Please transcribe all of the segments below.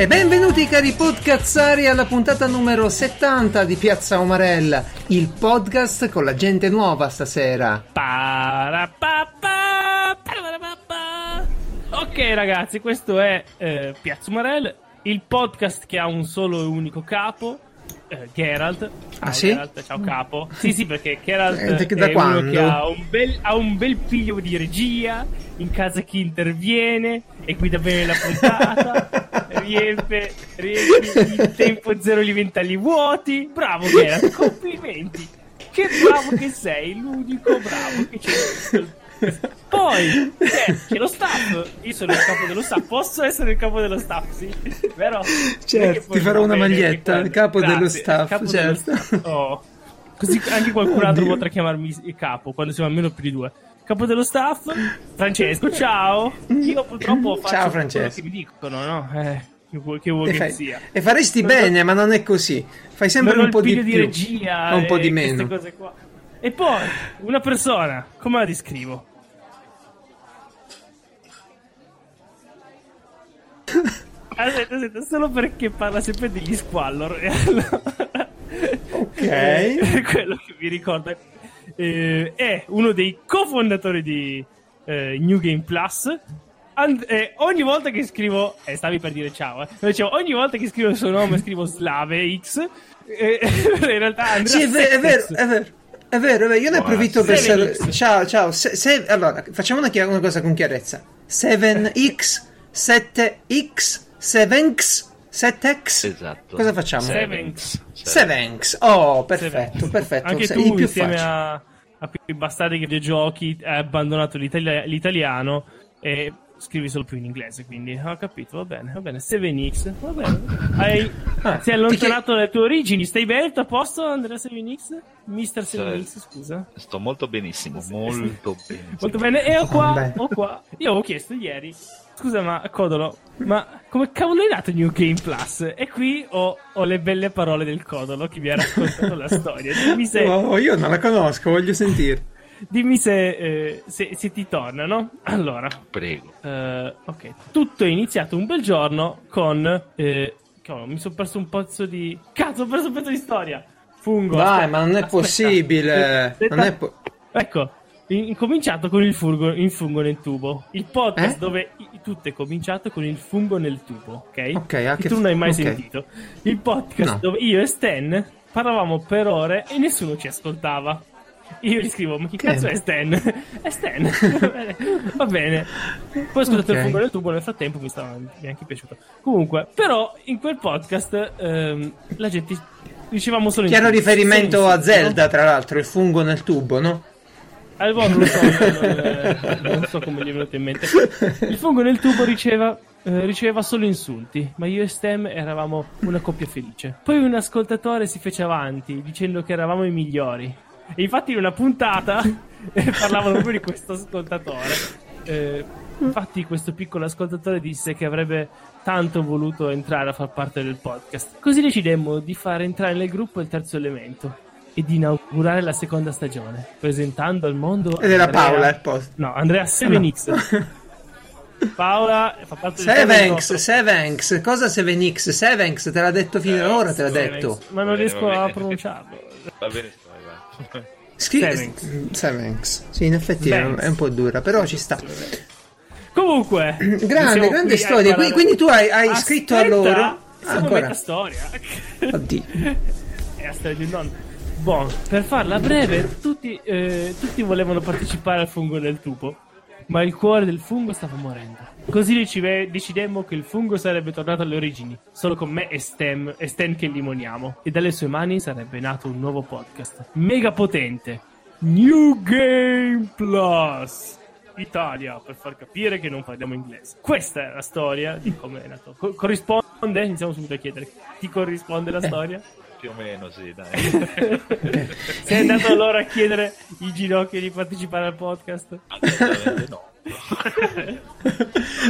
E benvenuti cari podcazzari alla puntata numero 70 di Piazza Omarella, il podcast con la gente nuova stasera. Ok ragazzi, questo è eh, Piazza Omarella, il podcast che ha un solo e unico capo, eh, Geralt. Ciao, Ah, sì? Geralt, ciao capo. Sì, sì, perché Geralt Eh, da- è quando? che ha un, bel, ha un bel figlio di regia, in casa chi interviene e guida bene la puntata, riempie, riempie il tempo zero gli ventagli vuoti. Bravo Geralt, complimenti. Che bravo che sei, l'unico bravo che c'è. Poi c'è, c'è lo staff. Io sono il capo dello staff. Posso essere il capo dello staff? Sì, vero? Certo, ti farò una maglietta, il capo Grazie, dello staff, capo dello certo. staff. Oh. Così anche qualcun altro Oddio. potrà chiamarmi il capo quando siamo almeno più di due. Capo dello staff, Francesco, ciao. Io purtroppo faccio Ciao, quello Francesco. che mi dicono, no? Eh, che vuoi che, vuoi E, che sia. e faresti Non ho- bene, ma non è così. Fai sempre un po' di più, di regia un po' di meno. E poi una persona, come la descrivo? Aspetta, aspetta, solo perché parla sempre degli squallor. E allora- Ok. Eh, quello che mi ricorda eh, è uno dei cofondatori di eh, New Game Plus. And- eh, ogni volta che scrivo, eh, stavi per dire ciao, eh. Dicevo, ogni volta che scrivo il suo nome scrivo Slave X. eh, in realtà Andrea Sì, è vero, è vero, è vero. È vero, è vero, io ne approfitto per. Ciao, ciao. Se- se- allora, facciamo una, chia- una cosa con chiarezza. 7x, 7x, 7x, 7x. Esatto. Cosa facciamo? Sevenx. 7x. Oh, perfetto, Seven. perfetto. Anche Se- tu, più insieme facile. a, a quei bastardi che videogiochi, hai abbandonato l'itali- l'italiano e scrivi solo più in inglese. Quindi ho capito, va bene, va bene. 7x, va bene. Hai, Ah, sei allontanato dalle tue origini. Stai bene? Tutto a posto, Andrea 7x? Mister 7x, scusa. Sto molto benissimo, molto benissimo. Molto bene. E ho qua, ho qua. Io avevo chiesto ieri. Scusa, ma Codolo, ma come cavolo è nato New Game Plus? E qui ho, ho le belle parole del Codolo che mi ha raccontato la storia. Oh, io non la conosco, voglio sentire. Dimmi se, eh, se, se ti torna, no? Allora, Prego. eh, ok, tutto è iniziato un bel giorno con... Eh, cavolo, mi sono perso un pezzo di... Cazzo, ho perso un pezzo di storia! Fungo. Dai, aspetta, ma non è aspetta. possibile. Aspetta. Non è po- Ecco, in- incominciato con il, furgo, il fungo nel tubo. Il podcast Eh? dove i- tutto è cominciato con il fungo nel tubo, ok? Ok, ah, Che tu non hai mai ok. sentito. Il podcast No. dove io e Stan parlavamo per ore e nessuno ci ascoltava. Io gli scrivo, ma chi Che? cazzo è Stan? è Stan. Va bene. Poi ho ascoltato Ok. il fungo nel tubo, nel frattempo mi stava mi è anche piaciuto. Comunque, però in quel podcast ehm, la gente dicevamo solo Chiaro insulti, riferimento solo a? Zelda, tra l'altro, il fungo nel tubo, no? Ah, boh, non lo so, non, non so come gli è venuto in mente. Il fungo nel tubo riceva, eh, riceveva solo insulti, ma io e Stem eravamo una coppia felice. Poi un ascoltatore si fece avanti dicendo che eravamo i migliori. E infatti in una puntata parlavano proprio di questo ascoltatore. Eh, infatti questo piccolo ascoltatore disse che avrebbe tanto voluto entrare a far parte del podcast. Così decidemmo di far entrare nel gruppo il terzo elemento e di inaugurare la seconda stagione, presentando al mondo Ed era Andrea- Paola il post. No, Andrea 7X. Paola fa parte del Sevenx, Sevenx, cosa Sevenx? Sevenx, te l'ha detto fino ad ora, te l'ha detto. Ma non riesco a pronunciarlo. Va bene. Scri- Sevenx. Sevenx. Sì, in effetti è, Sevenx. è un po' dura, però ci sta. Comunque, Grande, grande storia. Qui- parlare- quindi tu hai, hai Aspetta, scritto a loro. Ah, ancora. storia. Oddio. È la storia di un nonno. Buon, per farla breve, tutti, eh, tutti volevano partecipare al fungo nel tubo, ma il cuore del fungo stava morendo. Così decive- decidemmo che il fungo sarebbe tornato alle origini, solo con me e Stem, e Stan che limoniamo, e dalle sue mani sarebbe nato un nuovo podcast, mega potente, New Game Plus. Italia, per far capire che non parliamo inglese. Questa è la storia di come è nato. Co- corrisponde? Iniziamo subito a chiedere. Ti corrisponde la storia? Più o meno, sì, dai. Sei andato allora a chiedere i ginocchi di partecipare al podcast? No.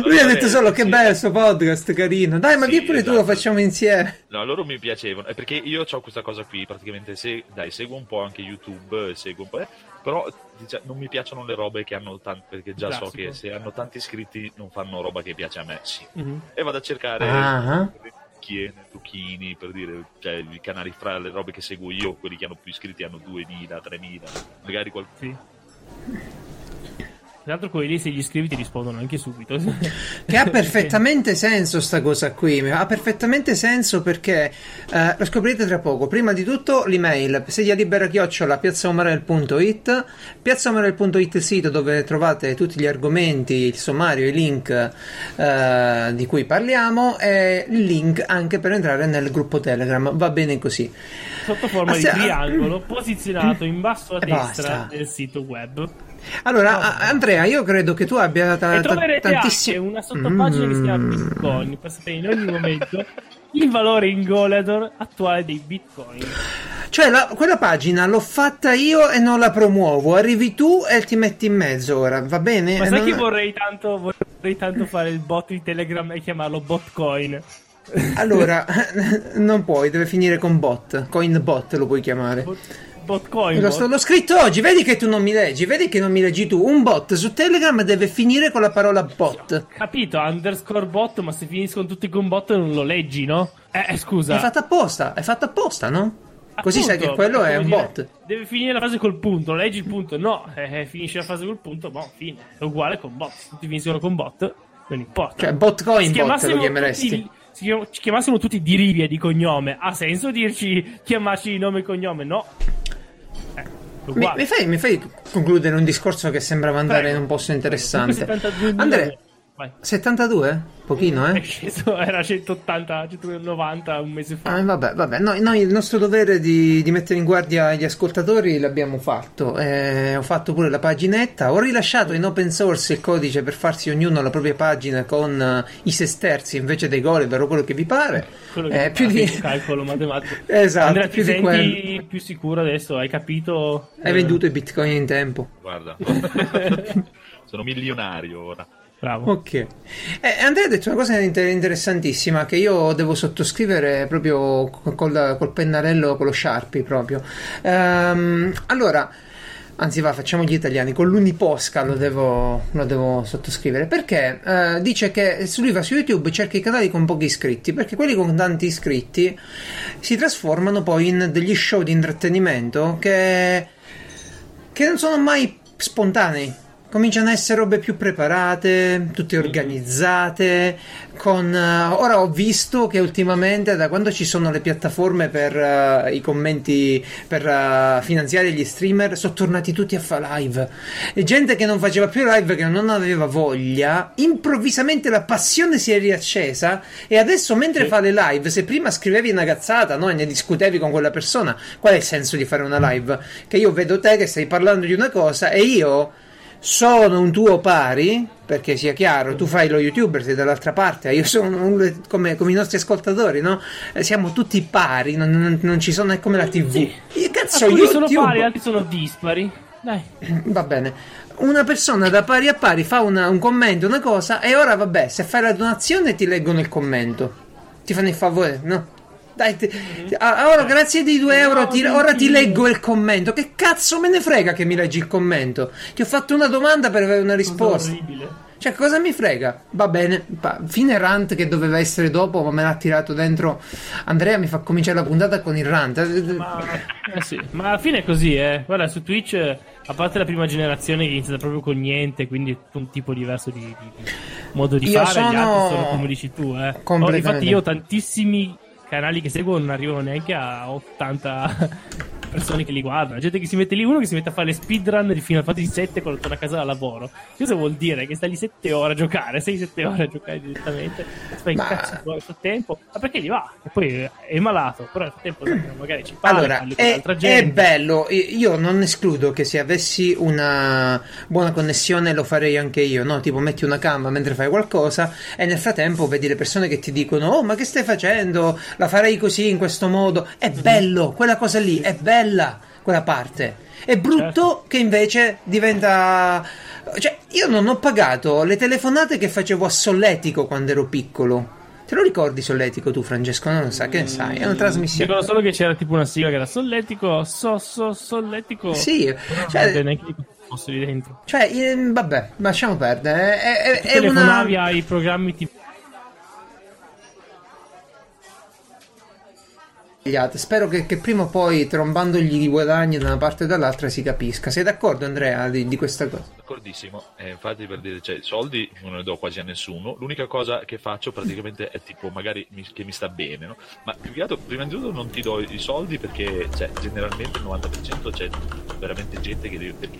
Lui ha detto solo che bello sto podcast, carino. Dai, ma Sì, vieni pure tu, lo esatto. facciamo insieme. No, loro mi piacevano, è perché io ho questa cosa qui, praticamente, se, dai, seguo un po' anche YouTube, seguo un po', eh, però dicia- non mi piacciono le robe che hanno tanti, perché già so Classico. che se hanno tanti iscritti non fanno roba che piace a me, sì. Mhm. E vado a cercare Ah. Chiene, Zucchini, per dire, cioè i canali fra le robe che seguo io, quelli che hanno più iscritti hanno 2000, 3000, magari qualcuno. Sì. Tra l'altro quelli se gli iscrivi ti rispondono anche subito. Che ha perfettamente senso sta cosa qui, ha perfettamente senso perché eh, lo scoprirete tra poco. Prima di tutto l'email sedia libera chiocciola piazzaomarel.it piazzaomarel.it il sito dove trovate tutti gli argomenti, il sommario, i link eh, di cui parliamo e il link anche per entrare nel gruppo Telegram. Va bene così. Sotto forma Ah, di se- triangolo posizionato in basso a E destra basta. del sito web. Allora, a- Andrea, io credo che tu abbia ta- E ta- troverete tantissimi anche una sottopagina che si chiama Mm. Bitcoin per sapere in ogni momento il valore in Golador attuale dei Bitcoin. Cioè, la- quella pagina l'ho fatta io e non la promuovo. Arrivi tu e ti metti in mezzo ora, va bene? Ma sai non- che vorrei tanto, vorrei tanto fare il bot di Telegram e chiamarlo Botcoin? Allora, non puoi, deve finire con bot. Coin bot lo puoi chiamare. Bot- Botcoin. L'ho, bot. l'ho scritto oggi, vedi che tu non mi leggi, vedi che non mi leggi tu. Un bot su Telegram deve finire con la parola bot. Capito, underscore bot, ma se finiscono tutti con bot non lo leggi, no? Eh, eh, scusa. È fatto apposta, è fatto apposta, no? Così sai che Appunto, quello è un dire, bot. Deve finire la frase col punto, leggi il punto, no, eh, eh, finisce la frase col punto, boh, fine. È uguale con bot, tutti finiscono con bot, non importa. Cioè, botcoin Si bot lo chiameresti. tutti- ci chiamassimo tutti di Rivia di cognome, ha senso dirci chiamarci di nome e cognome? No. Mi, mi fai, mi fai concludere un discorso che sembrava andare Prego. in un posto interessante? 72 Andrea, Vai. 72? Pochino, È eh? sceso, era 180, 190 un mese fa. Ah, vabbè, vabbè. Noi, noi il nostro dovere di, di mettere in guardia gli ascoltatori l'abbiamo fatto. Eh, ho fatto pure la paginetta. Ho rilasciato in open source il codice per farsi ognuno la propria pagina con eh, i sesterzi invece dei gol, ovvero quello che vi pare. Quello che Eh, più di... calcolo matematico. Esatto, Andrea, più ti di quello. senti più sicuro adesso? Hai capito? Hai venduto i bitcoin in tempo. Guarda, sono milionario ora. Bravo. Ok. Eh, Andrea ha detto una cosa inter- interessantissima che io devo sottoscrivere proprio co- col, col pennarello, con lo Sharpie proprio. Ehm, allora, anzi va, facciamo gli italiani, con l'Uniposca lo devo, lo devo sottoscrivere perché eh, dice che lui va su YouTube cerca i canali con pochi iscritti perché quelli con tanti iscritti si trasformano poi in degli show di intrattenimento che che non sono mai spontanei. Cominciano a essere robe più preparate, tutte organizzate. Con, eh, ora ho visto che ultimamente, da quando ci sono le piattaforme per eh, i commenti per eh, finanziare gli streamer, sono tornati tutti a fare live. E gente che non faceva più live, che non aveva voglia, improvvisamente la passione si è riaccesa. E adesso, mentre Sì. fa le live, se prima scrivevi una cazzata no, e ne discutevi con quella persona, qual è il senso di fare una live? Che io vedo te che stai parlando di una cosa e io sono un tuo pari, perché sia chiaro, tu fai lo youtuber, sei dall'altra parte, io sono un- come, come i nostri ascoltatori, no? Eh, siamo tutti pari, non, non- non ci sono, è come la TV. Sì. Io cazzo, Alcuni sono pari, altri sono dispari. Dai. Va bene. Una persona da pari a pari fa una- un commento, una cosa, e ora vabbè, se fai la donazione ti leggono il commento. Ti fanno il favore, no? Dai, ti- ah, ora grazie di 2 euro, ti- ora ti leggo il commento. Che cazzo me ne frega che mi leggi il commento? Ti ho fatto una domanda per avere una risposta. Orribile. Cioè, cosa mi frega? Va bene, pa- fine rant che doveva essere dopo, ma me l'ha tirato dentro. Andrea mi fa cominciare la puntata con il rant. Ma, eh sì, ma alla fine è così, eh. Guarda, su Twitch, a parte la prima generazione che è iniziata proprio con niente, quindi un tipo diverso di, di- di modo di Io fare, gli sono altri sono come dici tu, eh. Oh, completamente- infatti io ho tantissimi canali che seguo, non arrivano neanche a 80 persone che li guardano. Gente che si mette lì, uno che si mette a fare le speedrun di Final Fantasy 7 quando torna a casa da lavoro. Cosa vuol dire? Che stai lì 7 ore a giocare, 6-7 ore a giocare direttamente. Fai Ma- cazzo vuoi nel frattempo? Ma perché gli va? E poi è malato, però nel frattempo magari ci parli, Allora, è, è bello. Io non escludo che se avessi una buona connessione lo farei anche io, no? Tipo metti una cam mentre fai qualcosa e nel frattempo vedi le persone che ti dicono "Oh, ma che stai facendo? La farei così in questo modo". È Mhm. bello, quella cosa lì è bella, quella parte. È brutto Certo. che invece diventa Cioè, io non ho pagato le telefonate che facevo a Solletico quando ero piccolo. Te lo ricordi Solletico tu, Francesco? Non lo sa, che ne sai? È una trasmissione. Dicono solo che c'era tipo una sigla che era Solletico, so, so, Solletico. Sì, Cioè, cioè, neanche che fosse lì dentro. cioè, eh, vabbè, lasciamo perdere. È, è- è una... Telefonavi ai programmi tipo Spero che, che prima o poi, trombandogli i guadagni da una parte e dall'altra, si capisca. Sei d'accordo, Andrea, di, di questa cosa? D'accordissimo, eh, infatti per dire, cioè, soldi non ne do quasi a nessuno, l'unica cosa che faccio praticamente è tipo magari mi- che mi sta bene, no? Ma più che altro, prima di tutto non ti do i soldi perché cioè, generalmente il 90% c'è veramente gente che deve... perché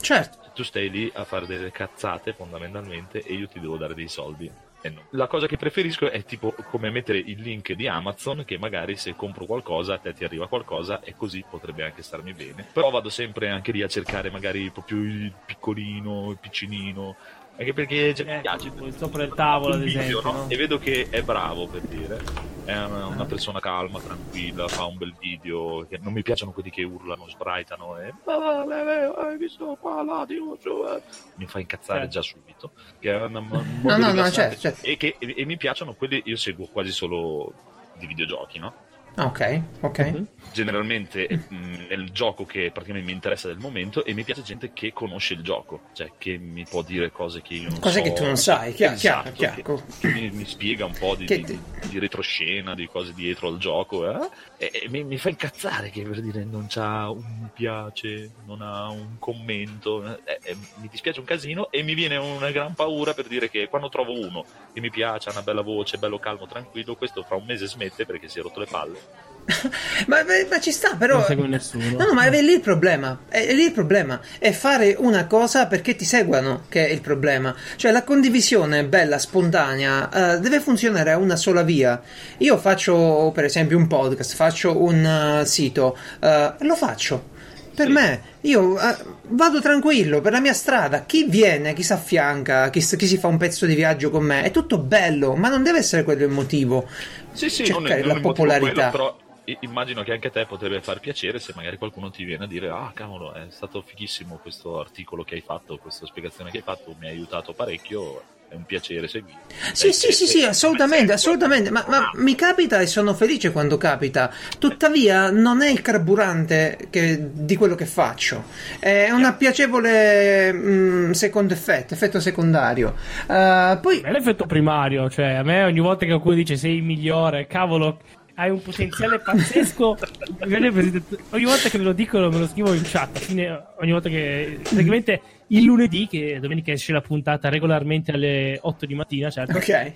Certo. tu stai lì a fare delle cazzate fondamentalmente e io ti devo dare dei soldi. E no. La cosa che preferisco è tipo come mettere il link di Amazon che magari se compro qualcosa a te ti arriva qualcosa e così potrebbe anche starmi bene. Però vado sempre anche lì a cercare magari proprio il piccolino, il piccinino. Anche perché cioè, mi eh, piace sopra il tavolo, ad un video, esempio. no? no? E vedo che è bravo per dire. È una, una persona calma, tranquilla, fa un bel video. Non mi piacciono quelli che urlano, sbraitano e "Ah, beh, beh, hai visto qua, là, di giù, eh." mi fa incazzare Certo. già subito. Che è una- un modo No, no, no, certo, certo. E, che, e, e mi piacciono quelli, io seguo quasi solo di videogiochi, no? Ok, ok. Mhm. Generalmente mh, è il gioco che praticamente mi interessa del momento e mi piace gente che conosce il gioco, cioè che mi può dire cose che io non Cose so. che tu non sai, chiaro, Esatto, chiaro, che- che mi, mi spiega un po' di, Che di, di retroscena, di cose dietro al gioco, eh? E, e mi, mi fa incazzare che per dire non c'ha un piace, non ha un commento, eh, eh, mi dispiace un casino e mi viene una gran paura per dire che quando trovo uno che mi piace, ha una bella voce, bello calmo, tranquillo, questo fra un mese smette perché si è rotto le palle. ma, ma- ma ci sta, però. Non segue nessuno. No, no, ma è lì il problema. È, è lì il problema. È fare una cosa perché ti seguano, che è il problema. Cioè, la condivisione bella, spontanea, eh, deve funzionare a una sola via. Io faccio, per esempio, un podcast, faccio un eh, sito, eh, lo faccio. Per Sì. me, io vado tranquillo per la mia strada. Chi viene, chi si affianca, chi, chi si fa un pezzo di viaggio con me, è tutto bello, ma non deve essere quello il motivo. Sì, sì, cercare non è, non la motivo popolarità. quello, però immagino che anche a te potrebbe far piacere se magari qualcuno ti viene a dire ah cavolo è stato fighissimo questo articolo che hai fatto, questa spiegazione che hai fatto, mi ha aiutato parecchio, è un piacere seguire. Sì, Eh, sì, sì, sì, assolutamente, assolutamente. Ma, ma mi capita e sono felice quando capita. Tuttavia, non è il carburante che- di quello che faccio. È una piacevole mm, secondo effetto, effetto secondario. Uh, poi, È l'effetto primario, cioè a me ogni volta che qualcuno dice sei il migliore, cavolo, hai un potenziale pazzesco. ogni volta che me lo dicono me lo scrivo in chat. Fine, ogni volta che praticamente il lunedì, che domenica esce la puntata regolarmente alle 8 di mattina, certo. ok.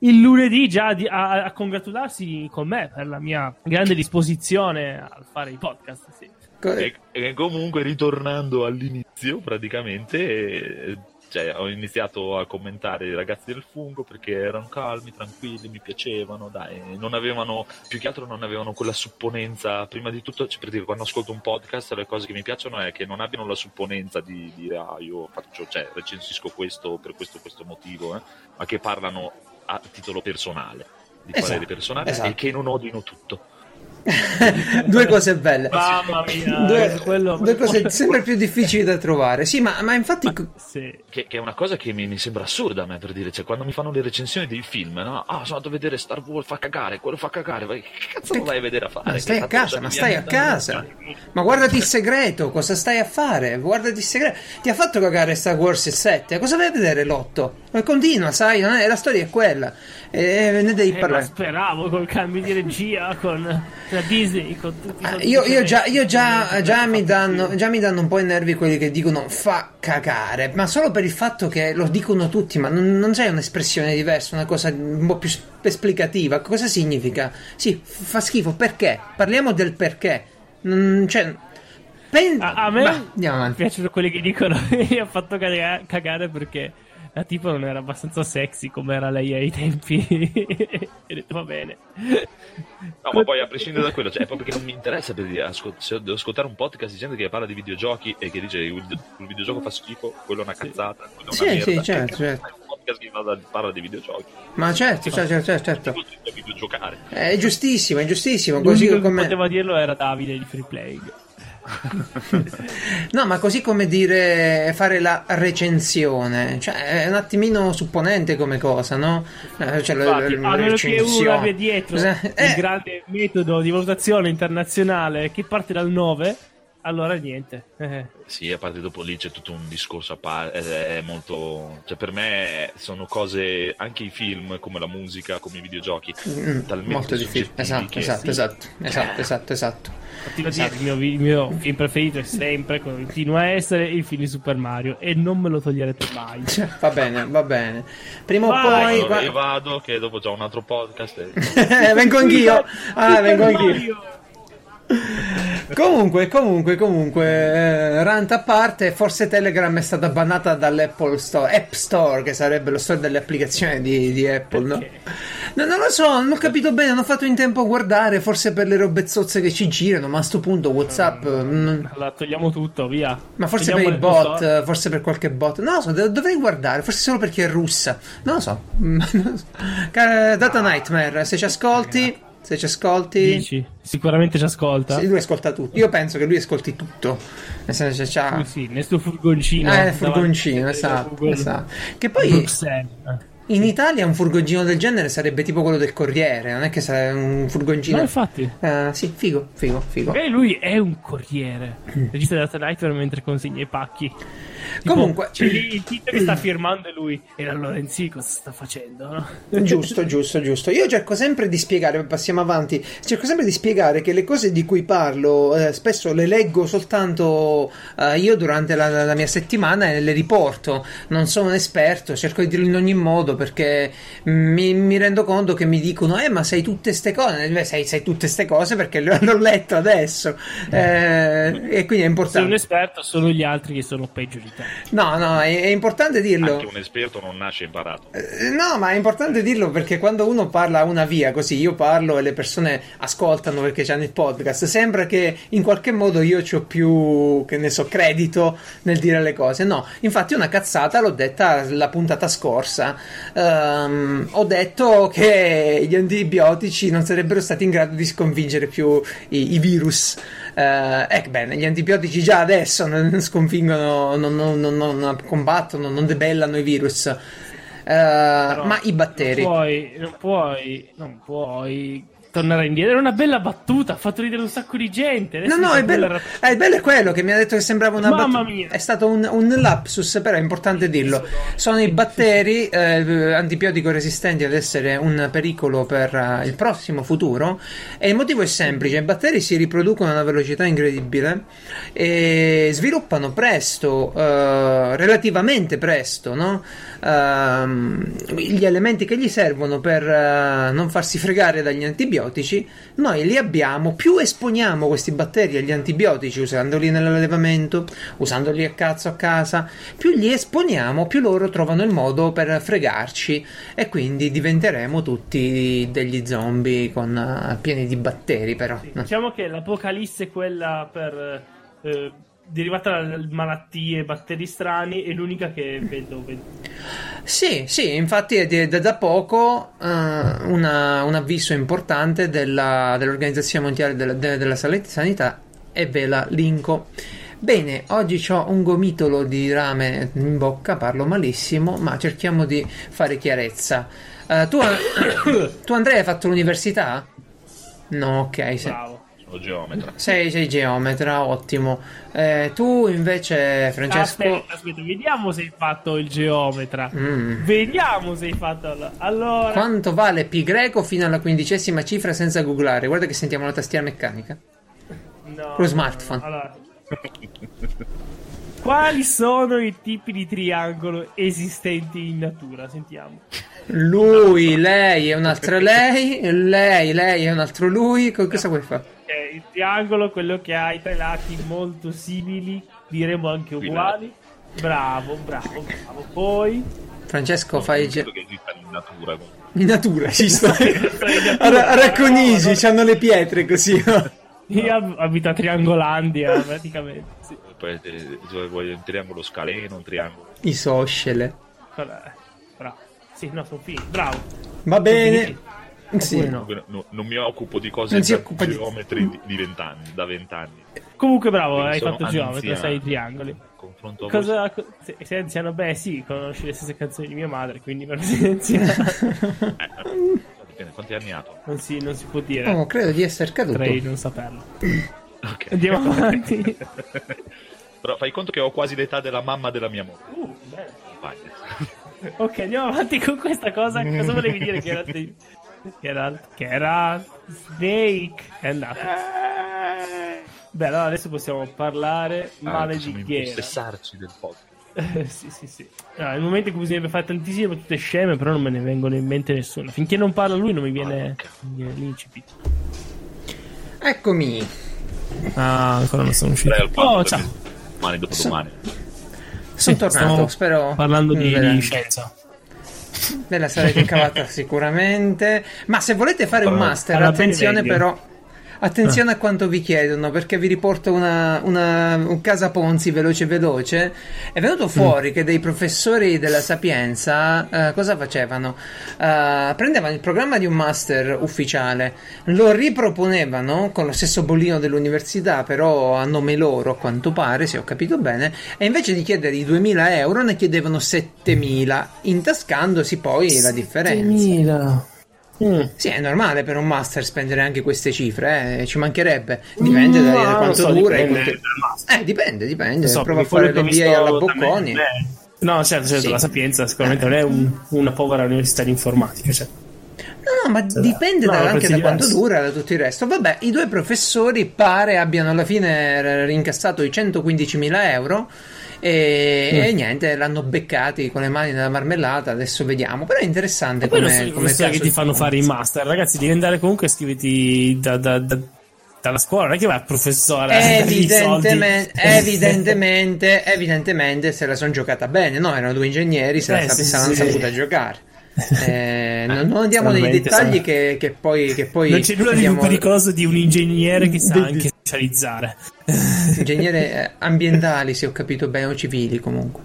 Il lunedì già di- a, a congratularsi con me per la mia grande disposizione al fare i podcast. Sì. E, e comunque ritornando all'inizio praticamente eh, cioè, ho iniziato a commentare i ragazzi del fungo perché erano calmi, tranquilli, mi piacevano, dai, non avevano, più che altro non avevano quella supponenza, prima di tutto, cioè, per dire, quando ascolto un podcast le cose che mi piacciono è che non abbiano la supponenza di dire ah io faccio, cioè, recensisco questo per questo questo motivo, eh, ma che parlano a titolo personale, di Esatto, parere personale esatto. e che non odino tutto. due cose belle. Mamma mia, Due, quello- due cose sempre più difficili da trovare. Sì, ma, ma infatti. Sì. Che, che è una cosa che mi, mi sembra assurda a me per dire, cioè quando mi fanno le recensioni dei film, no? Ah, sono andato a vedere Star Wars, fa cagare, quello fa cagare, vai- che cazzo lo vai a vedere a fare? Ma stai a casa, ma stai a casa. Ma guardati il segreto, cosa stai a fare? Guardati il segreto. Ti ha fatto cagare Star Wars il 7, cosa vai a vedere l'8? Continua, sai, non è- la storia è quella. E ne devi Eh, parlare. speravo col cambio di regia con la Disney con tutti Ah, Io, io già, io già, già mi danno, già mi danno un po' i nervi quelli che dicono fa cagare, ma solo per il fatto che lo dicono tutti, ma non, non c'è un'espressione diversa, una cosa un po' più sp- esplicativa. Cosa significa? Sì, fa schifo, perché? Parliamo del perché. Non, cioè, pen- A, a me Bah, piacciono quelli che dicono mi ha fatto caga- cagare perché la tipa non era abbastanza sexy come era lei ai tempi. e ho detto va bene. No, ma poi a prescindere da quello, cioè, è proprio che non mi interessa per dire, ascol- se devo ascoltare un podcast di gente che parla di videogiochi e che dice il, il videogioco fa schifo, quello è una cazzata, quello è Sì, una sì, merda. certo, Che cazzo certo. un podcast che parla, di videogiochi. Ma certo, certo, certo, certo, certo. È giustissimo, è giustissimo. Così L'unico che come. poteva dirlo era Davide di Free Play. no, ma così come dire fare la recensione, cioè è un attimino supponente come cosa, no? Eh, cioè, Infatti, l- l- a meno che uno abbia dietro eh. il grande metodo di valutazione internazionale che parte dal 9 allora niente. Eh. Sì, a parte dopo lì c'è tutto un discorso a parte, è molto... Cioè per me sono cose, anche i film, come la musica, come i videogiochi, mm, talmente molto difficili. Esatto, che... esatto, esatto, esatto, esatto, esatto. Continuo esatto. a dire, il mio, il mio, film preferito è sempre, continua a essere il film di Super Mario e non me lo toglierete mai. Cioè, va bene, va bene. Prima o poi... Allora, io vado, che dopo c'ho un altro podcast. E... vengo anch'io. Ah, vengo anch'io comunque, comunque, comunque, eh, rant a parte, forse Telegram è stata bannata dall'Apple Store, App Store, che sarebbe lo store delle applicazioni di, di Apple, no? no? Non lo so, non ho capito bene, non ho fatto in tempo a guardare, forse per le robezzozze che ci girano, ma a sto punto WhatsApp... Mm, la togliamo tutto, via. Ma forse togliamo per i bot, store. forse per qualche bot. Non lo so, dovrei guardare, forse solo perché è russa. Non lo so. Data Nightmare, se ci ascolti se ci ascolti. Dici? Sicuramente ci ascolta. Sì, lui ascolta tutto. Io penso che lui ascolti tutto. Nel senso c'ha. Sì, sì, nel suo furgoncino. Eh, furgoncino, esatto, esatto. Che poi. Bruxelles. In Italia un furgoncino del genere sarebbe tipo quello del Corriere, non è che sarebbe un furgoncino. No, infatti. Uh, sì, figo, figo, figo. E lui è un corriere. Registra Data Nightmare mentre consegna i pacchi. Tipo, Comunque, c'è lì il tizio che sta firmando lui. E la Lorenzi cosa sta facendo? No? Giusto, giusto, giusto. Io cerco sempre di spiegare, passiamo avanti. Cerco sempre di spiegare che le cose di cui parlo eh, spesso le leggo soltanto eh, io durante la, la, mia settimana e le riporto. Non sono un esperto, cerco di dirlo in ogni modo perché mi, mi rendo conto che mi dicono: Eh, ma sai tutte queste cose? Beh, sai, sai tutte queste cose perché l'ho letto adesso. Eh, e quindi è importante. Sei un esperto, sono gli altri che sono peggio di te. No, no, è, è, importante dirlo. Anche un esperto non nasce imparato. Eh, no, ma è importante dirlo perché quando uno parla una via così, io parlo e le persone ascoltano perché hanno il podcast, sembra che in qualche modo io ho più, che ne so, credito nel dire le cose. No, infatti una cazzata l'ho detta la puntata scorsa. Um, ho detto che gli antibiotici non sarebbero stati in grado di sconfiggere più i, i virus. Eh, bene, gli antibiotici già adesso non sconfiggono, non, non, non, non combattono, non debellano i virus. Uh, ma i batteri. Non puoi, non puoi, non puoi tornare indietro. Era una bella battuta, ha fatto ridere un sacco di gente. Adesso no, no, è bello, la... è bello è quello che mi ha detto che sembrava una Mamma battuta. Mia. È stato un, un, lapsus, però è importante dirlo. Sono i batteri eh, antibiotico resistenti ad essere un pericolo per uh, il prossimo futuro. E il motivo è semplice: i batteri si riproducono a una velocità incredibile e sviluppano presto, uh, relativamente presto, no? uh, gli elementi che gli servono per non farsi fregare dagli antibiotici, noi li abbiamo, più esponiamo questi batteri agli antibiotici usandoli nell'allevamento, usandoli a cazzo a casa, più li esponiamo, più loro trovano il modo per fregarci e quindi diventeremo tutti degli zombie con uh, pieni di batteri però. Sì, diciamo che l'apocalisse è quella per... Eh, derivata da malattie, batteri strani, è l'unica che vedo. Sì, sì, infatti è da, da poco uh, una, un avviso importante della, dell'Organizzazione Mondiale della, della Sanità e ve la linko. Bene, oggi ho un gomitolo di rame in bocca, parlo malissimo, ma cerchiamo di fare chiarezza. Uh, tu, tu, Andrea, hai fatto l'università? No, ok. Bravo sono geometra. Sei, sei geometra, ottimo. Eh, tu invece, Francesco. Aspetta, aspetta, vediamo se hai fatto il geometra. Mm. Vediamo se hai fatto. La... Allora. Quanto vale pi greco fino alla quindicesima cifra senza googlare? Guarda che sentiamo la tastiera meccanica. No. Con lo smartphone. Allora. Quali sono i tipi di triangolo esistenti in natura? Sentiamo. Lui, lei e un'altra lei, lei, lei e un altro lui. Cosa vuoi fare? Il triangolo, quello che ha i tre lati molto simili, diremo anche uguali. Bravo, bravo, bravo. Poi. Francesco, fai. Ge- che esista in natura. In natura, ci sto. a, Racconigi, hanno le pietre così. Io abito a Triangolandia, praticamente. Sì. Poi eh, vuoi un triangolo scaleno, un triangolo. Isoscele. Bravo. Sì, no, sono figli. Bravo. Va bene. Sì. No. No, non mi occupo di cose da geometri di, di vent'anni, da vent'anni. Comunque bravo, Quindi hai fatto geometra, anziano. sai i triangoli. Confronto a Cosa, co- se- sei anziano? Beh sì, conosci le stesse canzoni di mia madre, quindi per me sei anziano. voi. Eh, dipende, quanti anni ha non, si, non si può dire, Oh, credo di essere caduto. potrei non saperlo. Ok. Andiamo avanti. Però fai conto che ho quasi l'età della mamma della mia moglie. Uh, bene. Compagna. Ok, andiamo avanti con questa cosa. Cosa volevi dire che era... Che era, che era Snake. È andato. Beh, allora adesso possiamo parlare male possiamo di Ghera. impossessarci del podcast. sì, sì, sì. No, nel momento in cui bisognerebbe fare tantissime battute sceme, però non me ne vengono in mente nessuna. Finché non parla lui, non mi viene, mi viene l'incipit. Eccomi. Ah, ancora non sono uscito. Oh, ciao. Domani dopo domani. Sono tornato, stiamo spero. Parlando di, di scienza. Ve la sarete cavata sicuramente. Ma se volete fare un master, attenzione però. Attenzione a quanto vi chiedono, perché vi riporto una, una- un casa Ponzi veloce veloce. È venuto fuori che dei professori della Sapienza eh, cosa facevano? Eh, prendevano il programma di un master ufficiale, lo riproponevano con lo stesso bollino dell'università, però a nome loro, a quanto pare, se ho capito bene, e invece di chiedere i 2000 euro ne chiedevano 7000, intascandosi poi la differenza. 2000. Mm. Sì, è normale per un master spendere anche queste cifre, eh, ci mancherebbe. Dipende da, No, da non quanto so, dura. dipende quanto-. Eh, dipende, dipende. So, Prova a fare l'MBA alla da Bocconi. No, certo, certo, Sì. la Sapienza sicuramente non è un- una povera università di informatica. Cioè. No, no, ma dipende No, da- anche da quanto diversi. dura da tutto il resto. Vabbè, i due professori pare abbiano alla fine rincassato i 115.000 euro. E, Mm. e niente, l'hanno beccati con le mani nella marmellata. Adesso vediamo. Però è interessante poi non come, sono i come che ti fanno fare i master, ragazzi. Devi andare comunque a iscriverti da, da- da- dalla scuola, non è che vai al professore. Evidentemente, evidentemente, evidentemente se la sono giocata bene, no? Erano due ingegneri, se la Eh, sa- sì, sì. saputa giocare. Eh, non, non andiamo nei dettagli sì. che, che poi, che poi Non c'è nulla di più andiamo- pericoloso di un ingegnere che sa anche specializzare. ingegneri eh, ambientali, se ho capito bene, o civili comunque.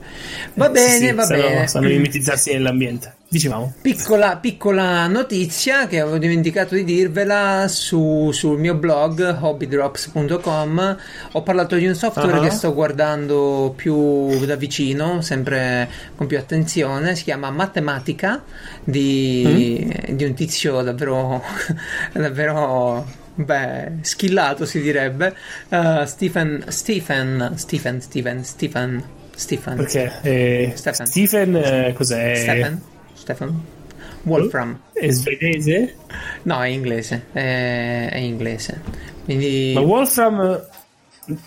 Va bene, Sì, va sanno- bene. Sanno mimetizzarsi nell'ambiente. Dicevamo. Piccola, piccola notizia che avevo dimenticato di dirvela su- sul mio blog hobbydrops.com ho parlato di un software Ah. che sto guardando più da vicino sempre con più attenzione si chiama Matematica di, di un tizio davvero davvero beh, schillato si direbbe Uh, Stephen Stephen Stephen Stephen Stephen Stephen Perché eh, Stefan. Stephen eh, cos'è? Stephen Stephen Wolfram È svedese? No, è inglese. È, è inglese. Quindi Ma Wolfram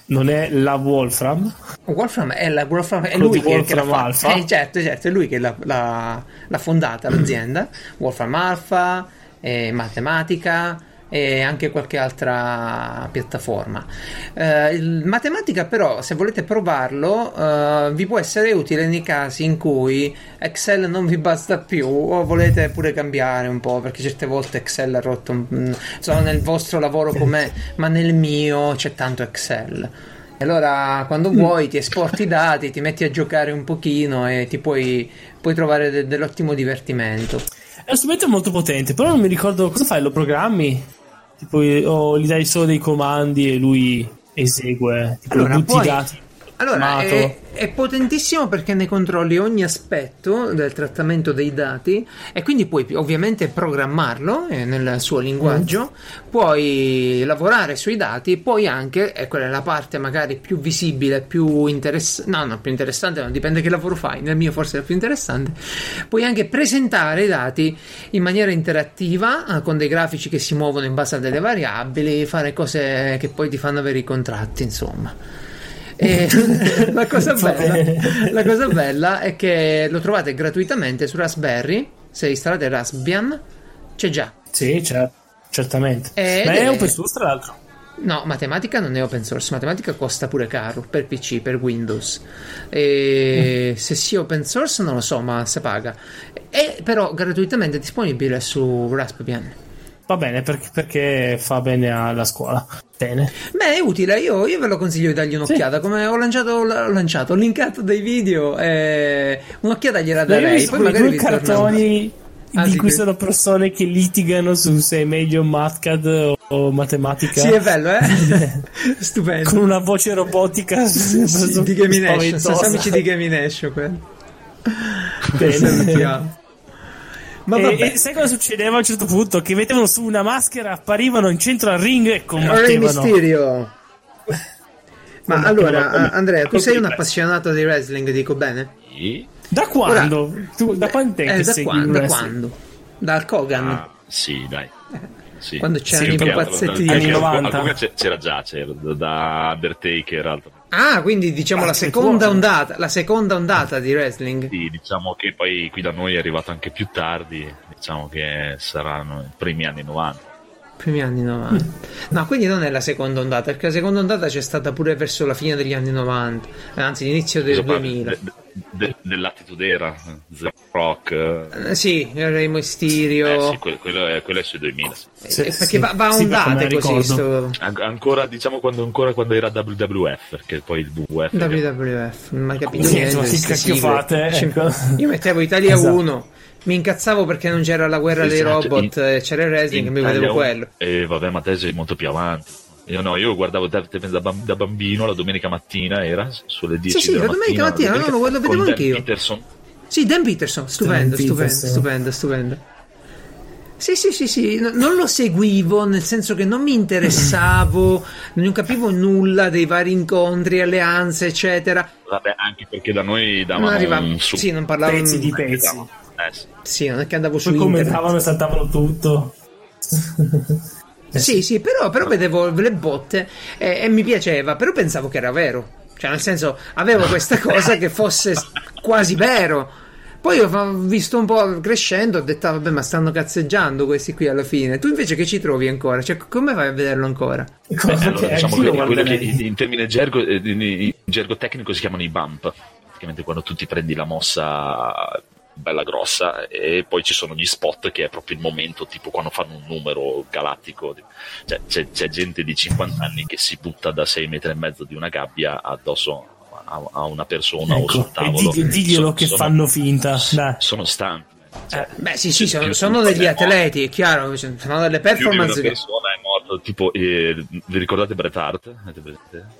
non è la Wolfram? Wolfram è, la, Wolfram, è lui che, che Wolfram fatta. Alpha? Eh, certo, certo, è lui che l'ha, l'ha- l'ha fondata l'azienda. Wolfram Alpha, eh, matematica e anche qualche altra piattaforma. Eh, matematica, però, se volete provarlo, eh, vi può essere utile nei casi in cui Excel non vi basta più o volete pure cambiare un po', perché certe volte Excel ha rotto, un- mm, nel vostro lavoro com'è, ma nel mio c'è tanto Excel. Allora quando vuoi ti esporti i dati, ti metti a giocare un pochino e ti puoi, puoi trovare de- dell'ottimo divertimento. È uno strumento molto potente, però non mi ricordo cosa fai, lo programmi? Tipo, o gli dai solo dei comandi e lui esegue, tipo Allora, butti poi- i dati. Allora, è, è potentissimo perché ne controlli ogni aspetto del trattamento dei dati e quindi puoi ovviamente programmarlo eh, nel suo linguaggio, puoi lavorare sui dati, puoi anche, e quella è la parte magari più visibile, più interessante, no, no, più interessante, no, dipende che lavoro fai, nel mio forse è più interessante, puoi anche presentare i dati in maniera interattiva, eh, con dei grafici che si muovono in base a delle variabili, fare cose che poi ti fanno avere i contratti, insomma. E la, cosa bella, la cosa bella è che lo trovate gratuitamente su Raspberry. Se installate Raspbian, c'è già. Sì, certo, certamente. Ed Ma è open source, tra l'altro. No, matematica non è open source, matematica costa pure caro per PC, per Windows. E se sia open source non lo so, ma si paga. È però gratuitamente disponibile su Raspbian. Va bene, perché, perché fa bene alla scuola. Bene. Beh, è utile, io, io ve lo consiglio di dargli un'occhiata. Come ho lanciato, ho lanciato, ho linkato dei video, e un'occhiata gliela Io ho darei. quei magari due cartoni Ah, di sì, cui que- sono persone che litigano su se è meglio Mathcad o, matematica. Sì, è bello, eh? Stupendo. Con una voce robotica Sì, di spaventosa. sono amici di Gamination quelli. Bene. Salutiamo. Ma E, vabbè, e sai cosa succedeva a un certo punto? Che mettevano su una maschera, apparivano in centro al ring e combattevano. Mysterio. Ma allora, come- Andrea, tu come- sei un appassionato di wrestling, dico bene? Sì. Da quando? Tu, da quant'è Eh, che da, segui qua- il da quando? Dal Kogan. Ah, sì, dai. Sì. Quando c'erano Sì, i di- anche Anni al- 90. al Kogan c'è- c'era già, c'era da Undertaker altro. Ah, quindi diciamo la seconda ondata, la seconda ondata di wrestling. Sì, diciamo che poi qui da noi è arrivato anche più tardi, diciamo che saranno i primi anni 90. Primi anni 90. No, quindi non è la seconda ondata, perché la seconda ondata c'è stata pure verso la fine degli anni 90, eh, anzi l'inizio del Cosa parla? 2000. De- de- dell'attitude era, The Rock, eh, Eh, sì, Rey Mysterio. eh, sì, quello, quello è, quello è sui 2000. sì. Eh, Sì, perché sì. va, va a Sì, ondate così. Sto... An- ancora, diciamo, quando, ancora quando era WWF, perché poi il WWF... WWF, non mai capito Sì, niente. che ste cacchio fate, Cioè, ecco. Io mettevo Italia Esatto. 1, mi incazzavo perché non c'era la guerra dei Esatto, robot in- e c'era il wrestling e mi vedevo quello. E vabbè, ma te sei molto più avanti. Io no, io guardavo da, da da bambino, la domenica mattina era sulle 10 sì, della la domenica mattina, la no, no, lo vedevo anch'io. Peterson. Sì, Dan Peterson, stupendo, Dan stupendo, Peterson. stupendo, stupendo. Sì, sì, sì, sì, no- non lo seguivo, nel senso che non mi interessavo, non capivo nulla dei vari incontri, alleanze, eccetera. Vabbè, anche perché da noi Non davano arrivavo, un su. sì, non parlavo Pezzi di pezzi. davano- eh, sì. Sì, non è che andavo su Poi internet. commentavano e saltavano tutto. Eh Sì, sì, però, però vedevo le botte e, e mi piaceva, però pensavo che era vero. Cioè, nel senso, avevo questa cosa che fosse quasi vero. Poi ho visto un po' crescendo, ho detto, "Ah, vabbè, ma stanno cazzeggiando questi qui alla fine. Tu invece che ci trovi ancora? Cioè, come vai a vederlo ancora? Eh, allora, diciamo che lo quello che in termine gergo, eh, in, in gergo tecnico si chiamano i bump. Praticamente quando tu ti prendi la mossa bella grossa e poi ci sono gli spot che è proprio il momento tipo quando fanno un numero galattico cioè, c'è, c'è gente di 50 anni che si butta da 6 metri e mezzo di una gabbia addosso a, a una persona o sul Ecco, e tavolo digli- diglielo Sono- che sono- fanno finta. Dai. sono stanti cioè, Beh, sì, sì, sono, più- sono più- degli eh, atleti, è chiaro, sono delle più di una performance che... persona è morto tipo eh, vi ricordate Bret Hart?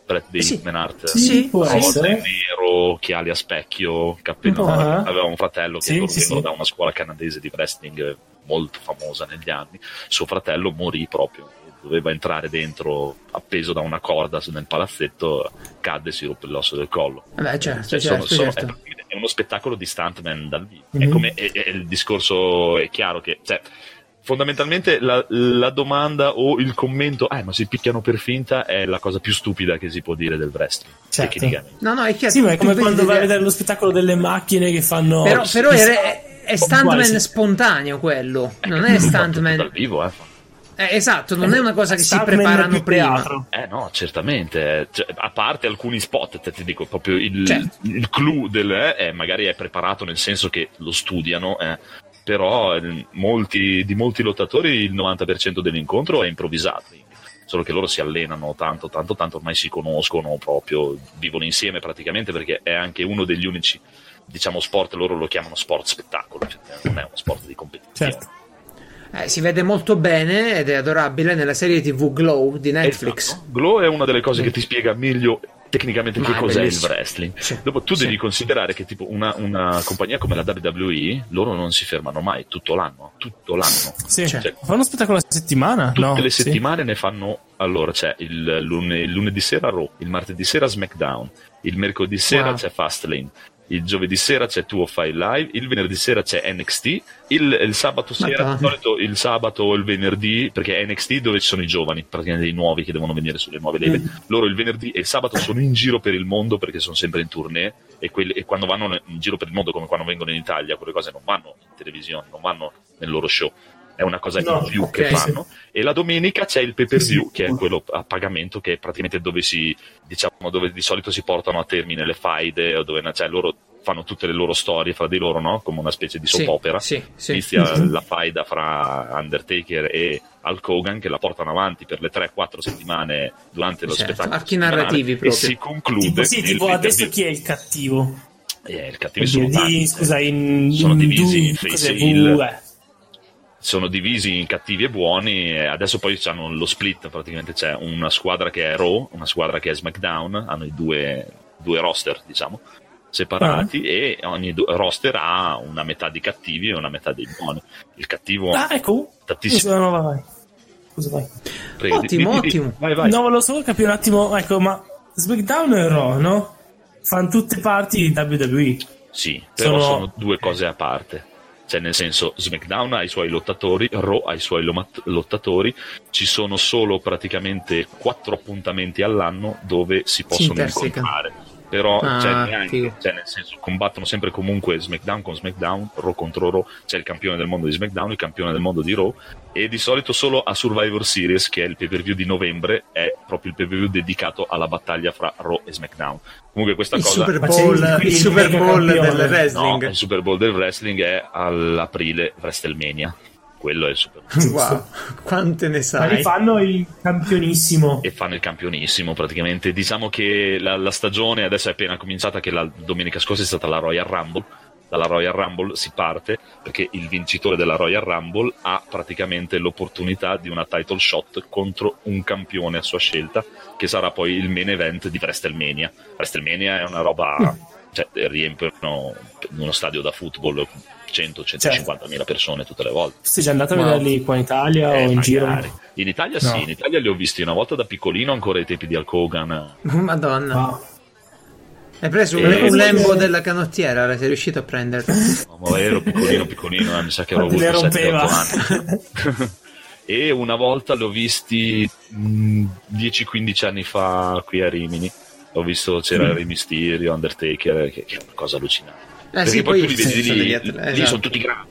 Bret dei Sì. Hitman Hart Sì, può sì. essere. nero, occhiali a specchio, cappellino. Ah. Aveva un fratello che Sì, loro sì, sì. da una scuola canadese di wrestling molto famosa negli anni. Suo fratello morì proprio. Doveva entrare dentro appeso da una corda nel palazzetto, cadde e si ruppe l'osso del collo. Vabbè, certo, Cioè, certo, sono- sono- certo. è, è uno spettacolo di stuntman dal vivo. È Mhm. come è- è il discorso è chiaro che cioè, fondamentalmente la, la domanda o il commento, eh, ma si picchiano per finta, è la cosa più stupida che si può dire del wrestling. Certo. tecnicamente. No, no, è chiaro. Sì, ma è come quando vai a vedere lo spettacolo delle macchine che fanno. Però, però è, è, stuntman spontaneo quello, non è stuntman... dal vivo, eh. Eh, esatto, non è una cosa che si preparano prima. teatro. Eh no, certamente, eh, cioè, a parte alcuni spot, te ti dico, proprio il, Certo. il clou del eh, è magari è preparato nel senso che lo studiano, eh, però eh, molti, di molti lottatori il 90% dell'incontro è improvvisato, solo che loro si allenano tanto, tanto, tanto, ormai si conoscono proprio, vivono insieme praticamente perché è anche uno degli unici, diciamo, sport, loro lo chiamano sport spettacolo, cioè, non è uno sport di competizione. Certo. Eh, si vede molto bene ed è adorabile nella serie TV Glow di Netflix. Esatto. Glow è una delle cose che ti spiega meglio tecnicamente Ma che cos'è il bellissimo. wrestling. Sì, Dopo tu sì. devi considerare che tipo una, una compagnia come la WWE, loro non si fermano mai tutto l'anno, tutto l'anno. Sì. Cioè, Fanno uno spettacolo a settimana? Tutte no? le sì. settimane ne fanno allora c'è il, lune- il lunedì sera Raw, il martedì sera SmackDown, il mercoledì sera Wow. c'è Fastlane, il giovedì sera c'è 205 Live, il venerdì sera c'è NXT, il, il sabato sera, di solito il sabato o il venerdì, perché è NXT dove ci sono i giovani, praticamente i nuovi che devono venire sulle nuove leve. Mm. Loro il venerdì e il sabato sono in giro per il mondo perché sono sempre in tournée e, quelli- e quando vanno in giro per il mondo, come quando vengono in Italia, quelle cose non vanno in televisione, non vanno nel loro show. È una cosa No, in più ok, che sì. fanno. E la domenica c'è il pay per view, Sì. che è quello a pagamento, che è praticamente dove si, diciamo, dove di solito si portano a termine le faide, o dove cioè, loro fanno tutte le loro storie fra di loro, no? Come una specie di Sì, soap opera. sì, sì. Inizia la faida fra Undertaker e Hulk Hogan che la portano avanti per le 3-4 settimane durante lo Certo, spettacolo. archi narrativi E proprio. si conclude. Tipo, sì, nel tipo adesso chi è il cattivo? Eh, il cattivo sono Di- tanti. scusa, in, Sono divisi in face eh. Sono divisi in cattivi e buoni e adesso poi hanno lo split praticamente c'è una squadra che è Raw una squadra che è SmackDown hanno i due, due roster diciamo separati Ah. e ogni du- roster ha una metà di cattivi e una metà dei buoni il cattivo Ah, ecco. tantissimo Scusa, no, vai, vai. Scusa, vai. Prego, Ottimo, di- di- ottimo. vai vai No, volevo solo capire un attimo, ecco, ma SmackDown e Raw, no? Fanno tutte parti di WWE. Sì, però Sono- sono, due cose a parte. Cioè, nel senso, SmackDown ha i suoi lottatori, Raw ha i suoi lomat- lottatori, ci sono solo praticamente quattro appuntamenti all'anno dove si possono intersecano. incontrare. Però, Ah, cioè, neanche- cioè, nel senso, combattono sempre comunque SmackDown con SmackDown, Raw contro Raw, c'è il campione del mondo di SmackDown, il campione del mondo di Raw, e di solito solo a Survivor Series, che è il pay per view di novembre, è proprio il pay per view dedicato alla battaglia fra Raw e SmackDown. Comunque questa Il cosa... Super Bowl, il- il Super Bowl del No, wrestling. il Super Bowl del wrestling è all'aprile WrestleMania. Quello è il Super Bowl. Wow, quante ne Ma sai? li fanno il campionissimo. E fanno il campionissimo praticamente. Diciamo che la, la stagione adesso è appena cominciata, che la domenica scorsa è stata la Royal Rumble. Dalla Royal Rumble si parte perché il vincitore della Royal Rumble ha praticamente l'opportunità di una title shot contro un campione a sua scelta, che sarà poi il main event di WrestleMania. WrestleMania è una roba, cioè riempiono uno stadio da football 100-150 mila persone tutte le volte. Sei già andato a Wow. vederli qua in Italia Eh, o in magari. giro? In Italia No. sì, in Italia li ho visti una volta da piccolino, ancora ai tempi di Hulk Hogan. Madonna. Ah. Hai preso un, Eh, un lembo sì. della canottiera, sei riuscito a prenderlo. No, ma ero piccolino, piccolino, eh, mi sa che le avuto 7-8 rompeva? anni. e una volta l'ho visti mh, 10-15 anni fa qui a Rimini. Ho visto c'era Rey Mysterio, Undertaker, che, che è una cosa allucinante. Eh Perché sì, poi poi tu li vedi sono lì, atleti, lì esatto. sono tutti grandi,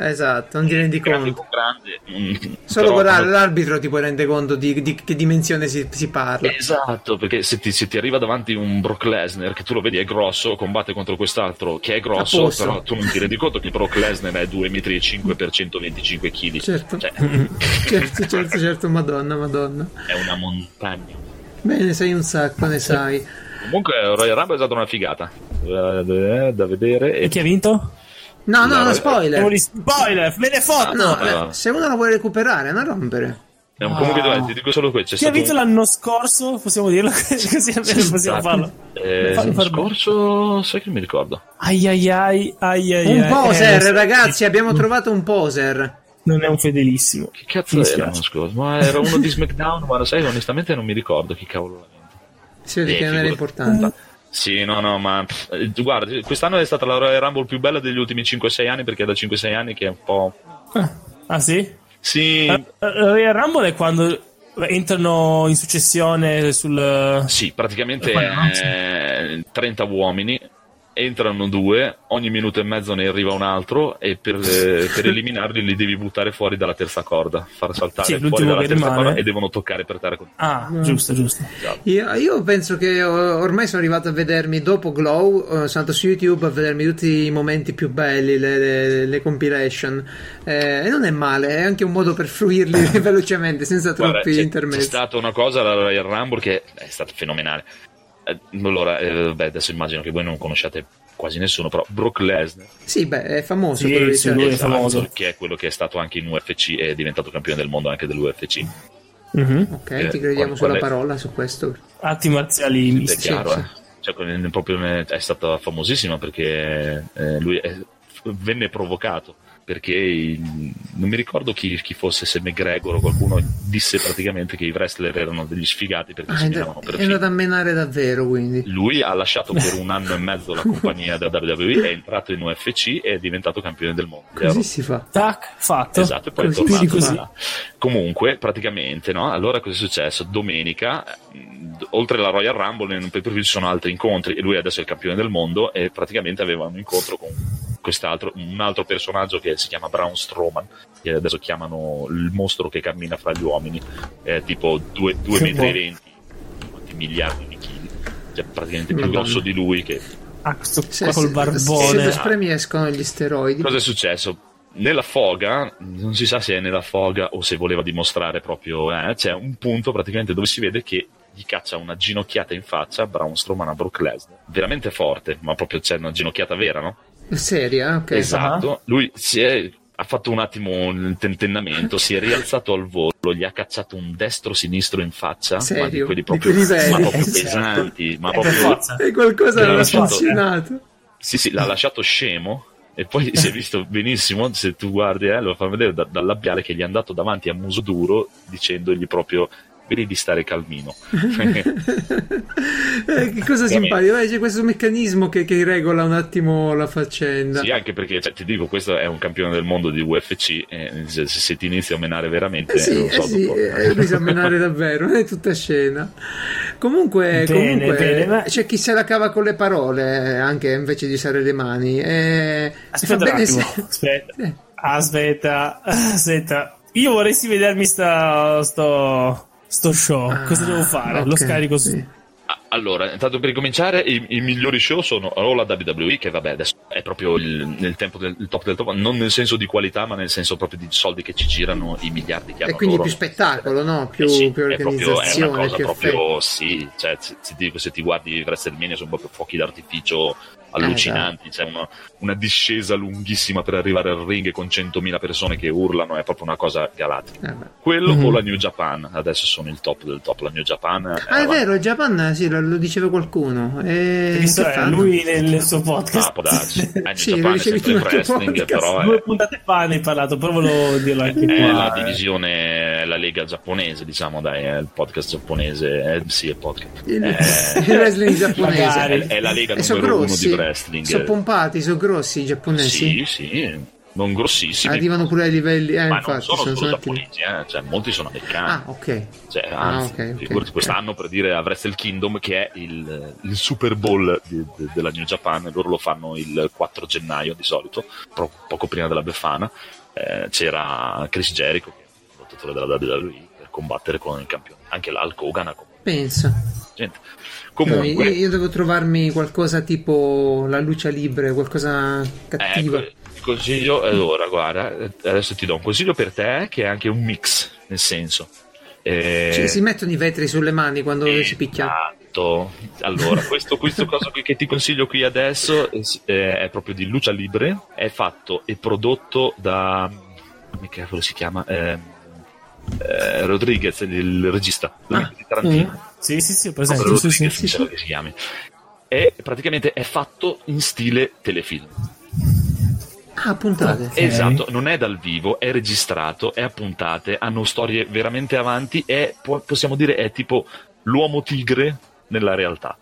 Esatto, non ti rendi conto. con grande. mm, Solo però guardare fanno- l'arbitro ti puoi rendere conto di, di che dimensione si, si parla. Esatto, perché se ti, se ti arriva davanti un Brock Lesnar che tu lo vedi è grosso, combatte contro quest'altro che è grosso, però tu non ti rendi conto che Brock Lesnar è 2,5 m per 125 kg. Certo. Cioè, certo, certo, certo, madonna, madonna. è una montagna. Bene, sai un sacco, ne sai. Comunque Royal Rumble è stata una figata da vedere. E E chi ha vinto? No, no, No, no, eh, spoiler. Di spoiler, me ne foto! No, Ah. eh, se uno la vuole recuperare, non rompere. è un- comunque Ah. dai, ti dico solo questo. Chi ha vinto un- l'anno scorso? Possiamo dirlo così almeno possiamo farlo. Eh, l'anno far- scorso, sai che non mi ricordo. Ai ai ai ai ai Un ai, poser, eh, ragazzi, abbiamo trovato un poser. Non è un fedelissimo. Che cazzo Mi era l'anno scorso? Ma era uno di SmackDown, ma lo sai, onestamente non mi ricordo chi cavolo l'ha vinto. Si vede Eh, che non era importante. Sì, no, no, ma pff, eh, guarda, quest'anno è stata la Royal Rumble più bella degli ultimi 5-6 anni perché è da 5-6 anni che è un po'... Ah, ah, sì? Sì, Eh, eh, Royal Rumble è quando entrano in successione sul... sì, praticamente Eh, eh, 30 uomini, entrano due, ogni minuto e mezzo ne arriva un altro e per, eh, per eliminarli li devi buttare fuori dalla terza corda, far saltare Sì, fuori dalla terza rimane. corda e devono toccare per terra. con- Ah, giusto, giusto. Io, io penso che ormai sono arrivato a vedermi dopo Glow, eh, sono andato su YouTube a vedermi tutti i momenti più belli, le, le- le compilation. Eh, e non è male, è anche un modo per fruirli velocemente, senza Guarda, troppi c'è, c'è intermezzi. stata una cosa Royal Rumble che è stata fenomenale. Eh, Allora, eh, beh, adesso immagino che voi non conosciate quasi nessuno, però Brock Lesnar Sì, beh, è famoso Sì, quello sì, lui è esatto, famoso. che è quello che è stato anche in UFC e è diventato campione del mondo anche dell'UFC. Mhm. Ok, Eh, ti crediamo qual- sulla qual è- parola su questo. Arti marziali È misti. chiaro, sì. eh. Cioè, quindi proprio è è stata famosissima perché eh, lui è- venne provocato perché il- non mi ricordo chi, chi fosse, se McGregor o qualcuno disse praticamente che i wrestler erano degli sfigati perché Ah, è, si miravano per è andato a menare davvero, quindi. Lui ha lasciato per un anno e mezzo la compagnia da WWE, è entrato in UFC e è diventato campione del mondo. Così si fa. Tac, fatto. Esatto, e poi è Così, tornato più di così. là. Comunque, praticamente, no? Allora cosa è successo? Domenica, oltre alla Royal Rumble, in un pay per view ci sono altri incontri e lui adesso è il campione del mondo e praticamente aveva un incontro con quest'altro, un altro personaggio che si chiama Braun Strowman, che adesso chiamano il mostro che cammina fra gli uomini, è tipo 2 Che metri e 20, quanti miliardi di chili, cioè praticamente più Madonna. grosso di lui che Ah, questo Se, col se- se barbone. lo spremi escono gli steroidi. Cosa è successo? Nella foga, non si sa se è nella foga o se voleva dimostrare proprio, eh, c'è un punto praticamente dove si vede che gli caccia una ginocchiata in faccia a Braun Strowman a Brock Lesnar. Veramente forte, ma proprio c'è una ginocchiata vera, no? Seria, ok. Esatto. Lui si è ha fatto un attimo il tentennamento, si è rialzato al volo, gli ha cacciato un destro-sinistro in faccia, Serio? ma di quelli Di proprio, livelli? ma proprio Certo. pesanti, ma proprio. E qualcosa L'ha non ha lasciato. funzionato. Sì, sì, l'ha lasciato scemo e poi si è visto benissimo, se tu guardi, eh, lo fa vedere da- dal labiale che gli è andato davanti a muso duro dicendogli proprio vedi di stare calmino. Eh, che cosa simpatico, eh, c'è questo meccanismo che, che regola un attimo la faccenda. sì, anche perché cioè, ti dico, questo è un campione del mondo di UFC e se, se ti inizi a menare veramente, Eh sì, non so eh sì, dopo- eh, lui sa menare davvero, non è tutta scena. Comunque, Bene, comunque bene, ma- c'è chi se la cava con le parole, eh, anche invece di usare le mani. E Aspetta un attimo, se- aspetta, Eh. aspetta, aspetta. Io vorresti vedermi sta, sto, sto show. Cosa devo fare? Ah, Lo scarico su. sì. Ah, Allora, intanto per ricominciare, i, i migliori show sono o la WWE, che vabbè, adesso è proprio il, nel tempo del il top del top, non nel senso di qualità, ma nel senso proprio di soldi che ci girano, i miliardi che hanno E quindi loro. più spettacolo, no? Più, Eh sì, più è proprio è organizzazione, una cosa più proprio sì, cioè, se, se ti se ti guardi WrestleMania sono proprio fuochi d'artificio allucinanti, c'è una, una discesa lunghissima per arrivare al ring con 100.000 persone che urlano, è proprio una cosa galattica. Eh. Quello Mhm. o la New Japan, adesso sono il top del top, la New Japan Ah, è avanti. vero, il Japan sì, lo, lo diceva qualcuno. E che è fanno? lui nel, suo Ah, podcast. può darsi. Eh, New Sì, Japan è sempre tu wrestling, però è, Due puntate fa ne hai parlato, però volevo dirlo anche è qua. la divisione, la lega giapponese, diciamo, dai, è il podcast giapponese, eh, sì, è il podcast. Il, Eh, il wrestling giapponese. Magari. è, è la lega numero uno di wrestling. sono pompati, sono grossi i giapponesi. Sì, sì, non grossissimi. Arrivano pure ai livelli. Eh, infatti, non sono sono, solo giapponesi, eh, cioè, molti sono americani. Ah, ok. Cioè, Ah, anzi, ok, ok, figurati, ok. quest'anno per dire a Wrestle Kingdom, che è il, il Super Bowl di- de- della New Japan, loro lo fanno il 4 gennaio di solito, pro- poco prima della Befana. eh, c'era Chris Jericho, che è il lottatore della WWE, per combattere con il campione. Anche l'Hulk Hogan ha Pensa. gente. No, Comunque, io, io devo trovarmi qualcosa tipo la luce libre, qualcosa cattiva. Ecco, il consiglio allora guarda adesso ti do un consiglio per te che è anche un mix nel senso eh, Cioè, si mettono i vetri sulle mani quando si picchia. esatto. allora questo, questo qui che ti consiglio qui adesso eh, eh, è proprio di Lucia Libre è fatto e prodotto da come cavolo si chiama Ehm, eh, Rodriguez il regista Ah. di Tarantino Mm. Sì, sì, sì, presente. Sì, sì, Rodriguez, sì. mi sembra che si chiami e praticamente è fatto in stile telefilm Ah, puntate. Esatto, non è dal vivo, è registrato, è a puntate, hanno storie veramente avanti e po- possiamo dire è tipo l'uomo tigre nella realtà.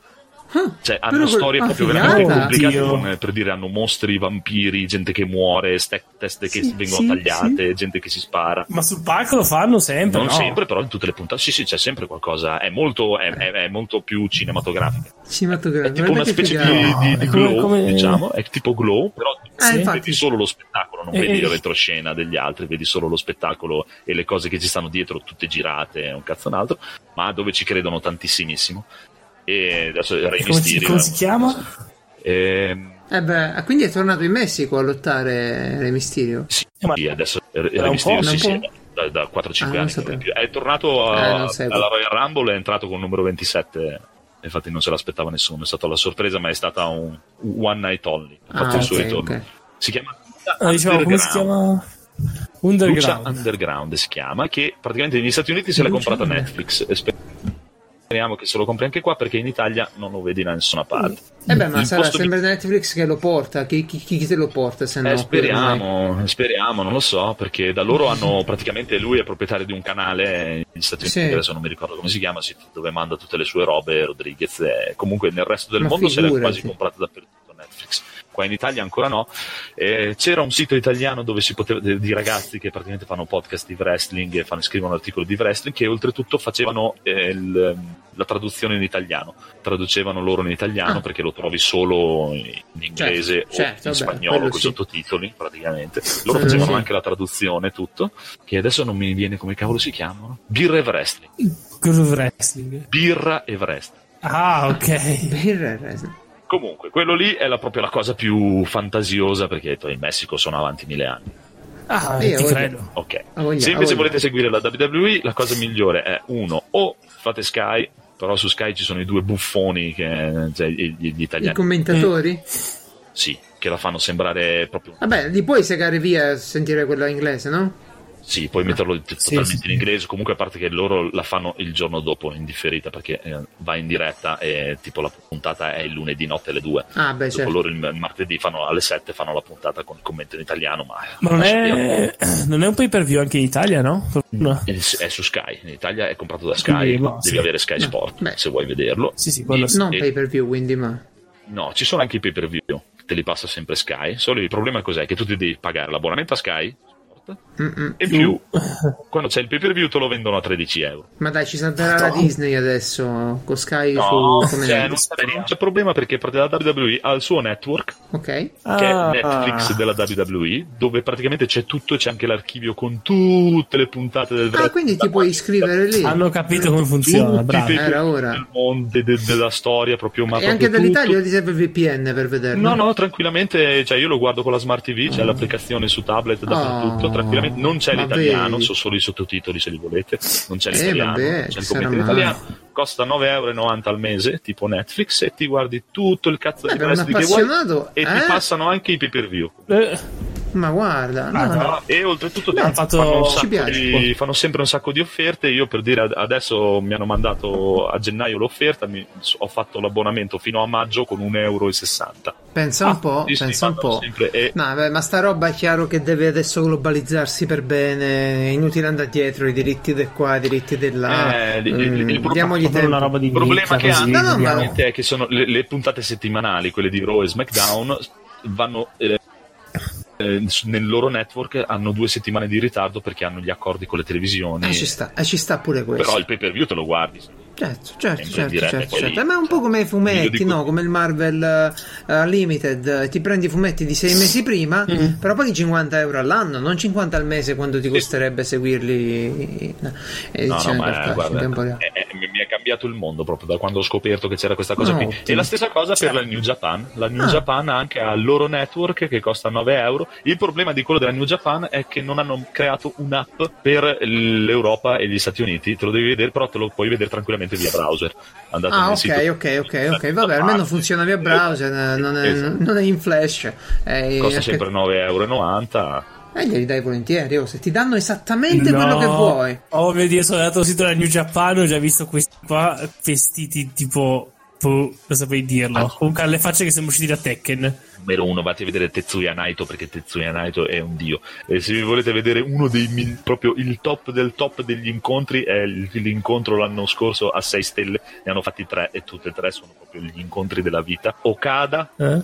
Ah, Cioè, però hanno quel- storie ah, proprio figata. veramente complicate, come per dire hanno mostri, vampiri, gente che muore, ste- teste che Sì, vengono sì, tagliate, gente che si spara. Ma sul palco lo fanno sempre, Non no? sempre, però in tutte le puntate, sì, sì, c'è sempre qualcosa, è molto, è, è- è molto più cinematografica. È Cinematografico. tipo una specie di, di- di glow, come- diciamo, è tipo glow, però Sì. infatti. vedi solo lo spettacolo, non E- vedi e- la retroscena degli altri, vedi solo lo spettacolo e le cose che ci stanno dietro, tutte girate, un cazzo un altro, ma dove ci credono tantissimissimo. E adesso Rey Come si, Mysterio. come si chiama? Ehm, Eh beh, ah, quindi è tornato in Messico a lottare Re Mysterio. sì, ma- sì, adesso un Mysterio sì, sì, da, da 4-5 Ah, anni. non è più. È tornato a- Eh, alla Royal Rumble, è entrato con il numero 27. Infatti non se l'aspettava nessuno, è stata la sorpresa, ma è stata un one night only. Ha Ah, fatto il suo ok, ritorno. ok. Si chiama Ah, diciamo, come si Underground. chiama? Lucha Underground. Underground si chiama, che praticamente negli Stati Uniti se l'ha comprata. Netflix. e Speriamo che se lo compri anche qua perché in Italia non lo vedi da nessuna parte. Eh beh, ma Il sarà posto di- sempre Netflix che lo porta. Chi, chi- chi te lo porta se no? Eh, speriamo, speriamo, non lo so, perché da loro hanno praticamente lui è proprietario di un canale negli Stati Uniti, Sì. adesso non mi ricordo come si chiama, dove manda tutte le sue robe Rodriguez. e comunque nel resto del Ma mondo se l'è figurati. quasi comprata dappertutto. Qua in Italia ancora no. Eh, c'era un sito italiano dove si poteva, di ragazzi che praticamente fanno podcast di wrestling e fanno, scrivono articoli di wrestling che oltretutto facevano eh, il- la traduzione in italiano. Traducevano loro in italiano Ah. perché lo trovi solo in inglese Certo, o certo, in vabbè, spagnolo con i sì. sottotitoli praticamente. Loro Quello facevano sì. anche la traduzione tutto, che adesso non mi viene come cavolo si chiamano. Birra e wrestling. Birra e wrestling. Ah, ok. Per wrestling. Comunque, quello lì è la, proprio la cosa più fantasiosa perché detto, in Messico sono avanti mille anni. Ah, Io ti credo. Ok. Ah, Se ah, invece voglio. volete seguire la WWE, la cosa migliore è uno, o fate Sky, però su Sky ci sono i due buffoni, che, cioè gli, gli I italiani. commentatori? Sì, che la fanno sembrare proprio Vabbè, li puoi segare via e sentire quella inglese, no? Sì, puoi metterlo t- totalmente sì, sì. in inglese. Comunque, a parte che loro la fanno il giorno dopo in differita perché eh, va in diretta e tipo la puntata è il lunedì notte alle 2. Ah, beh, Dopo certo. loro il martedì fanno alle 7 fanno la puntata con il commento in italiano, ma, Ma non è, non è un pay per view anche in Italia, no? No. È, è su Sky. In Italia è comprato da Sky. Quindi, boh, devi sì. avere Sky Sport Beh. se vuoi vederlo. Sì, sì, quello sì. Non E- pay per view, quindi, ma. No, ci sono anche i pay per view. Te li passa sempre Sky. Solo il problema cos'è? Che tu ti devi pagare l'abbonamento a Sky Sport, Mm-mm. e in più quando c'è il pay per view te lo vendono a 13 euro. Ma dai, ci salverà la Disney adesso con Sky No, su come cioè, non, non c'è problema perché la WWE ha il suo network Ok. che Ah. è Netflix della WWE dove praticamente c'è tutto e c'è anche l'archivio con tutte le puntate del Ah, quindi ti puoi iscrivere lì. Hanno capito come funziona, bravo. Era ora. del mondo de- de- della storia proprio ma E proprio anche dall'Italia ti serve il VPN per vederlo. No, no, tranquillamente, cioè io lo guardo con la Smart TV, c'è l'applicazione su tablet dappertutto, Oh, tranquillamente, non c'è ma l'italiano, sono solo i sottotitoli se li volete, non c'è Eh, l'italiano, vabbè, non c'è il commento in italiano, costa 9,90€ al mese, tipo Netflix, e ti guardi tutto il cazzo di un wrestling che vuoi, appassionato, e ti eh? passano anche i pay per view. Eh, Ma guarda, no, Ah, no. no. E oltretutto Beh, fatto- fanno di- fanno sempre un sacco di offerte. Io per dire ad- adesso mi hanno mandato a gennaio l'offerta, mi- ho fatto l'abbonamento fino a maggio con 1,60€. Pensa un po', Sì, sì, pensa un po'. sempre- e- No, beh, ma sta roba è chiaro che deve adesso globalizzarsi per bene. È inutile andare dietro i diritti di qua, i diritti di là. Eh, il- il- il problema- diamogli tempo. una roba di Il problema che hanno No, no, è che sono le, le puntate settimanali, quelle di Raw e SmackDown, vanno eh, eh, nel loro network hanno due settimane di ritardo perché hanno gli accordi con le televisioni. Eh, ci sta, eh, ci sta pure questo. Però il pay per view te lo guardi. Certo, certo, certo, certo, certo. Eh, ma è un po' come i fumetti, no? Come il Marvel eh, Limited, eh, ti prendi i fumetti di sei mesi prima, Mm. però paghi 50 euro all'anno, non 50 al mese quando ti costerebbe seguirli in No, no, ma eh, guarda, reale. è- è- mi è cambiato il mondo proprio da quando ho scoperto che c'era questa cosa No, qui. ottimo. E la stessa cosa per la New Japan. La New Ah. Japan ha anche il loro network che costa 9 euro. Il problema di quello della New Japan è che non hanno creato un'app per l'Europa e gli Stati Uniti. Te lo devi vedere, però te lo puoi vedere tranquillamente via browser. Andate Ah, ok, sito. ok, ok, ok. Vabbè, almeno funziona via browser, eh, non è, Esatto. non è in flash. Eh, Costa anche- sempre 9,90 euro. Eh, glieli dai volentieri, oh, se ti danno esattamente quello che vuoi. Oh mio dio, sono andato sul sito della New Japan, ho già visto questi qua vestiti tipo... boh, non saprei dirlo. Ah. Comunque alle facce che siamo usciti da Tekken. Numero uno, vate a vedere Tetsuya Naito perché Tetsuya Naito è un dio. E se vi volete vedere uno dei mil- proprio il top del top degli incontri, è il- l'incontro l'anno scorso a 6 stelle, ne hanno fatti tre e tutte e tre sono proprio gli incontri della vita. Okada Eh?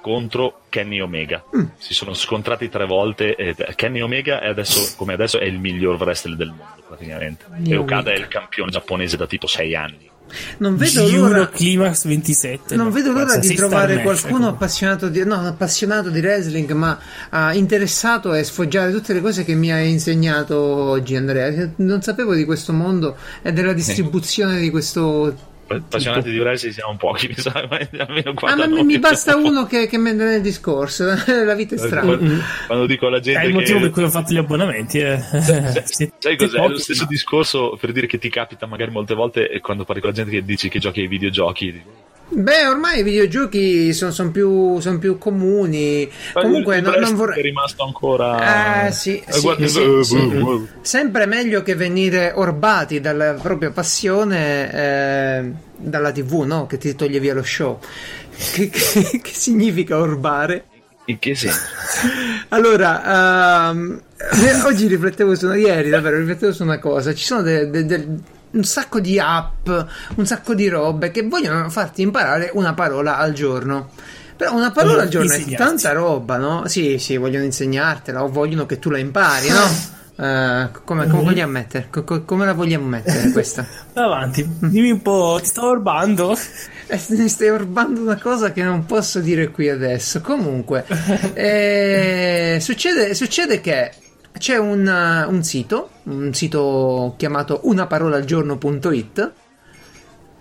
contro Kenny Omega. Mm. Si sono scontrati tre volte. E Kenny Omega è adesso, come adesso, è il miglior wrestler del mondo, praticamente. Kenny e Okada Omega. è il campione giapponese da tipo 6 anni. Non vedo Euro l'ora. Climax 27. Non no, vedo l'ora di trovare qualcuno ecco. appassionato di, no, appassionato di wrestling, ma ah, interessato a sfoggiare tutte le cose che mi hai insegnato oggi, Andrea. Non sapevo di questo mondo e della distribuzione di questo. Appassionati di wrestling siamo pochi, mi sa, ma almeno qua Ah, ma mi, mi basta uno che, che mette nel discorso. La vita è strana. Quando, quando dico alla È gente il motivo che per cui ho fatto gli abbonamenti. Eh. Sai siete cos'è? È pochi, lo stesso ma- discorso per dire che ti capita magari molte volte quando parli con la gente che dici che giochi ai videogiochi. Beh, ormai i videogiochi sono più, son più comuni. "Ma Comunque, il no- wrestling non vorrei. è rimasto ancora. Eh, sì, Eh, sì, guarda, sì, eh, sì. eh, eh. Sempre meglio che venire orbati dalla propria passione eh, dalla TV, no? Che ti toglie via lo show. Che, che- che significa orbare? In che senso? Allora, eh, oggi riflettevo su ieri davvero riflettevo su una cosa. Ci sono de- de- de- un sacco di app, un sacco di robe che vogliono farti imparare una parola al giorno. Però una parola al giorno è tanta roba, no? Sì, sì, vogliono insegnartela o vogliono che tu la impari, no? Eh, come, come vogliamo mettere? Co- co- come la vogliamo mettere questa? Avanti, dimmi un po', ti sto orbando? Eh, mi stai orbando una cosa che non posso dire qui adesso. Comunque, eh, succede, succede che c'è un, uh, un sito, un sito chiamato unaparolaalgiorno.it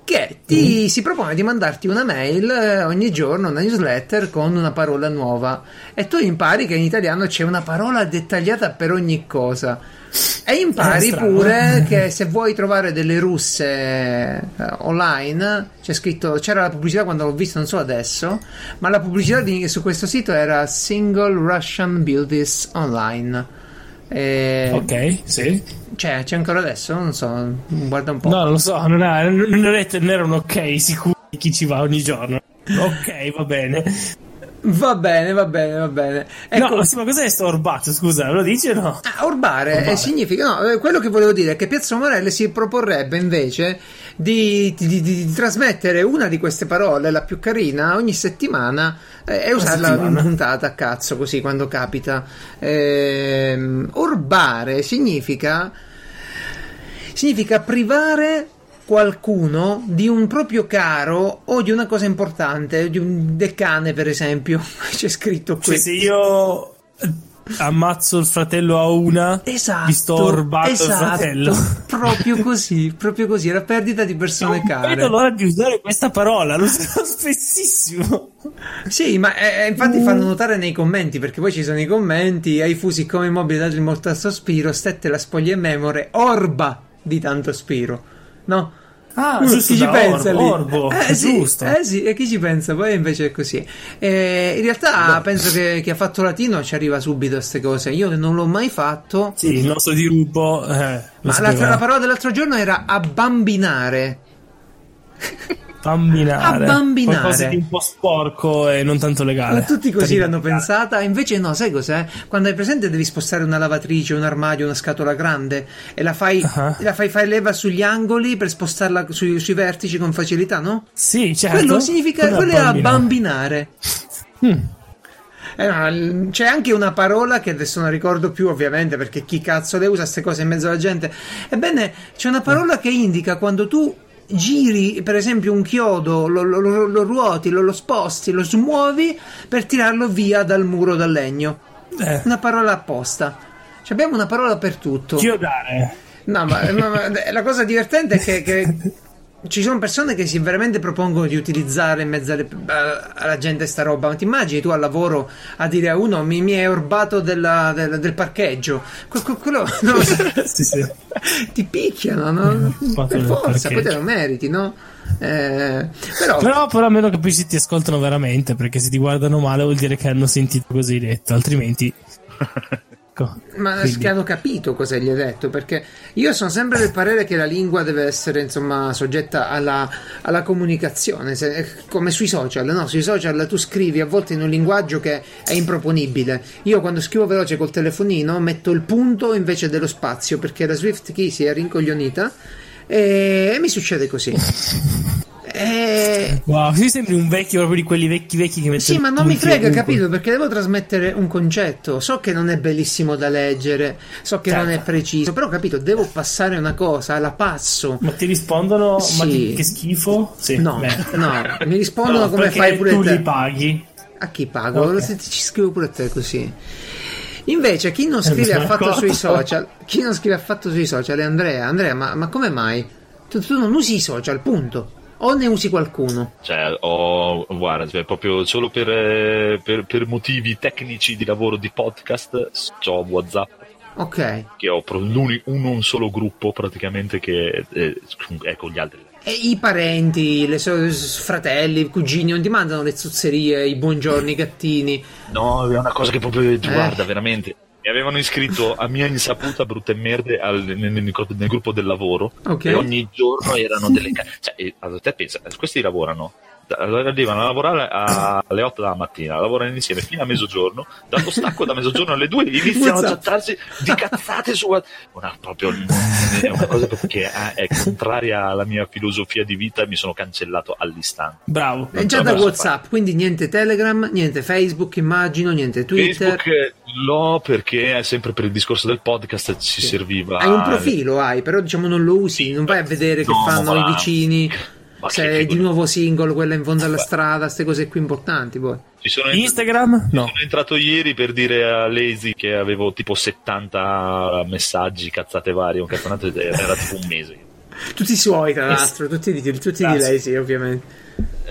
che ti si propone di mandarti una mail eh, ogni giorno, una newsletter con una parola nuova e tu impari che in italiano c'è una parola dettagliata per ogni cosa. E impari strano. pure che se vuoi trovare delle russe eh, online, c'è scritto, c'era la pubblicità quando l'ho visto, non so adesso, ma la pubblicità di- su questo sito era Single Russian Buildings Online. E- Ok, sì. C'è, c'è ancora adesso? Non so, guarda un po'. No, non lo so, non, è- non è- non era un ok sicuro di chi ci va ogni giorno. Ok, va bene. Va bene, va bene, va bene. Ecco, No, sì, ma cos'è sto orbato? Scusa, lo dici o no? Ah, orbare, Orbare. eh, significa no, eh, quello che volevo dire è che Piazza Morelle si proporrebbe invece di, di- di- di trasmettere una di queste parole, la più carina, ogni settimana eh, e usarla settimana. in puntata a cazzo così quando capita. Ehm, orbare significa significa privare qualcuno di un proprio caro o di una cosa importante, di un del cane per esempio, c'è scritto qui. Cioè, se io ammazzo il fratello a una, Esatto, mi sto orbando esatto, il fratello. proprio così, proprio così, la perdita di persone Non care. vedo l'ora di usare questa parola, lo uso spessissimo. Sì, ma eh, infatti Mm. fanno notare nei commenti, perché poi ci sono i commenti, ai fusi come mobili dati molto sospiro, stette la spoglia e memore, orba di tanto spiro, no? Ah, Uno, giusto, chi ci pensa orbo, lì? orbo, eh, sì, giusto. eh sì, e chi ci pensa? Poi invece è così. Eh, in realtà penso che chi ha fatto latino ci arriva subito a queste cose. Io non l'ho mai fatto, Sì, il nostro dirupo. Eh, ma la parola dell'altro giorno era abbambinare. Abbambinare. Abbambinare. Qualcosa di un po' sporco e non tanto legale. Ma tutti così l'hanno pensata, invece no, sai cos'è? Quando hai presente devi spostare una lavatrice, un armadio, una scatola grande e la fai, Ah. la fai fare leva sugli angoli per spostarla sui, sui vertici con facilità, no? Sì, certo. Quello significa, Quello è abbambinare. abbambinare. Mm. Eh no, l- c'è anche una parola che adesso non ricordo più, ovviamente, perché chi cazzo le usa queste cose in mezzo alla gente. Ebbene, c'è una parola che indica quando tu giri, per esempio, un chiodo, lo, lo- lo- lo ruoti, lo, lo sposti, lo smuovi per tirarlo via dal muro da legno. Eh, Una parola apposta. Cioè, abbiamo una parola per tutto. chiodare. No, ma, ma- ma la cosa divertente è che, che ci sono persone che si veramente propongono di utilizzare in mezzo alle- a- alla gente sta roba. Ma ti immagini tu al lavoro a dire a uno mi, mi hai orbato della- del, del parcheggio? Que- que- quello no, sì, sì. ti picchiano, no? Per forza, poi te lo meriti, no? Eh, però, Però, però almeno capisci se ti ascoltano veramente, perché se ti guardano male vuol dire che hanno sentito così detto, altrimenti... Ecco, Ma quindi- che hanno capito cosa gli hai detto? Perché io sono sempre del parere che la lingua deve essere insomma soggetta alla, alla comunicazione, se- come sui social, no? Sui social tu scrivi a volte in un linguaggio che è improponibile. Io quando scrivo veloce col telefonino metto il punto invece dello spazio perché la Swift Key si è rincoglionita e, e mi succede così. E, Wow, sì, sembri un vecchio proprio di quelli vecchi vecchi che mettono sì, ma non mi frega, ovunque. capito? Perché devo trasmettere un concetto. So che non è bellissimo da leggere, so che non è Certo. preciso, però capito, devo passare una cosa, la passo. Ma ti rispondono, ma Sì. ti- che schifo? Sì, No, beh. no, mi rispondono No, come fai pure tu te. li paghi. A chi pago? Ok. Se ti- ci scrivo pure te così. Invece, chi non Eh, scrive affatto accorto. sui social, chi non scrive affatto sui social è Andrea. Andrea, ma, ma come mai? Tu, tu non usi i social, punto. O ne usi qualcuno? Cioè, ho, guarda, cioè, proprio solo per, eh, per- per motivi tecnici di lavoro di podcast, ho WhatsApp, Ok. che ho un solo gruppo praticamente che eh, è con gli altri. E i parenti, le so- fratelli, i cugini non ti mandano le zozzerie, i buongiorni, i gattini. No, è una cosa che proprio, Eh. guarda, veramente. Mi avevano iscritto a mia insaputa brutte merde al- nel, nel- nel gruppo del lavoro Ok. e ogni giorno erano delle ca- cioè, allora, te pensa, questi lavorano arrivano a lavorare a- alle 8 della mattina, lavorano insieme fino a mezzogiorno, dallo stacco da mezzogiorno alle 2 iniziano a chattarsi di cazzate su una, proprio, è una cosa che ah, è contraria alla mia filosofia di vita e mi sono cancellato all'istante. Bravo. È già da WhatsApp, quindi niente Telegram, niente Facebook, immagino, niente Twitter. Facebook eh, l'ho perché è sempre per il discorso del podcast ci serviva Hai un profilo, hai, però diciamo non lo usi, non vai a vedere che No, fanno ma- i vicini, ma se che è di nuovo singolo, quella in fondo alla strada, queste cose qui importanti poi. Ci sono, Instagram? No. sono entrato ieri per dire a Lazy che avevo tipo 70 messaggi, cazzate varie, un cazzonato, era tipo un mese. Tutti i suoi, tra l'altro, tutti di, tutti di sì, ovviamente.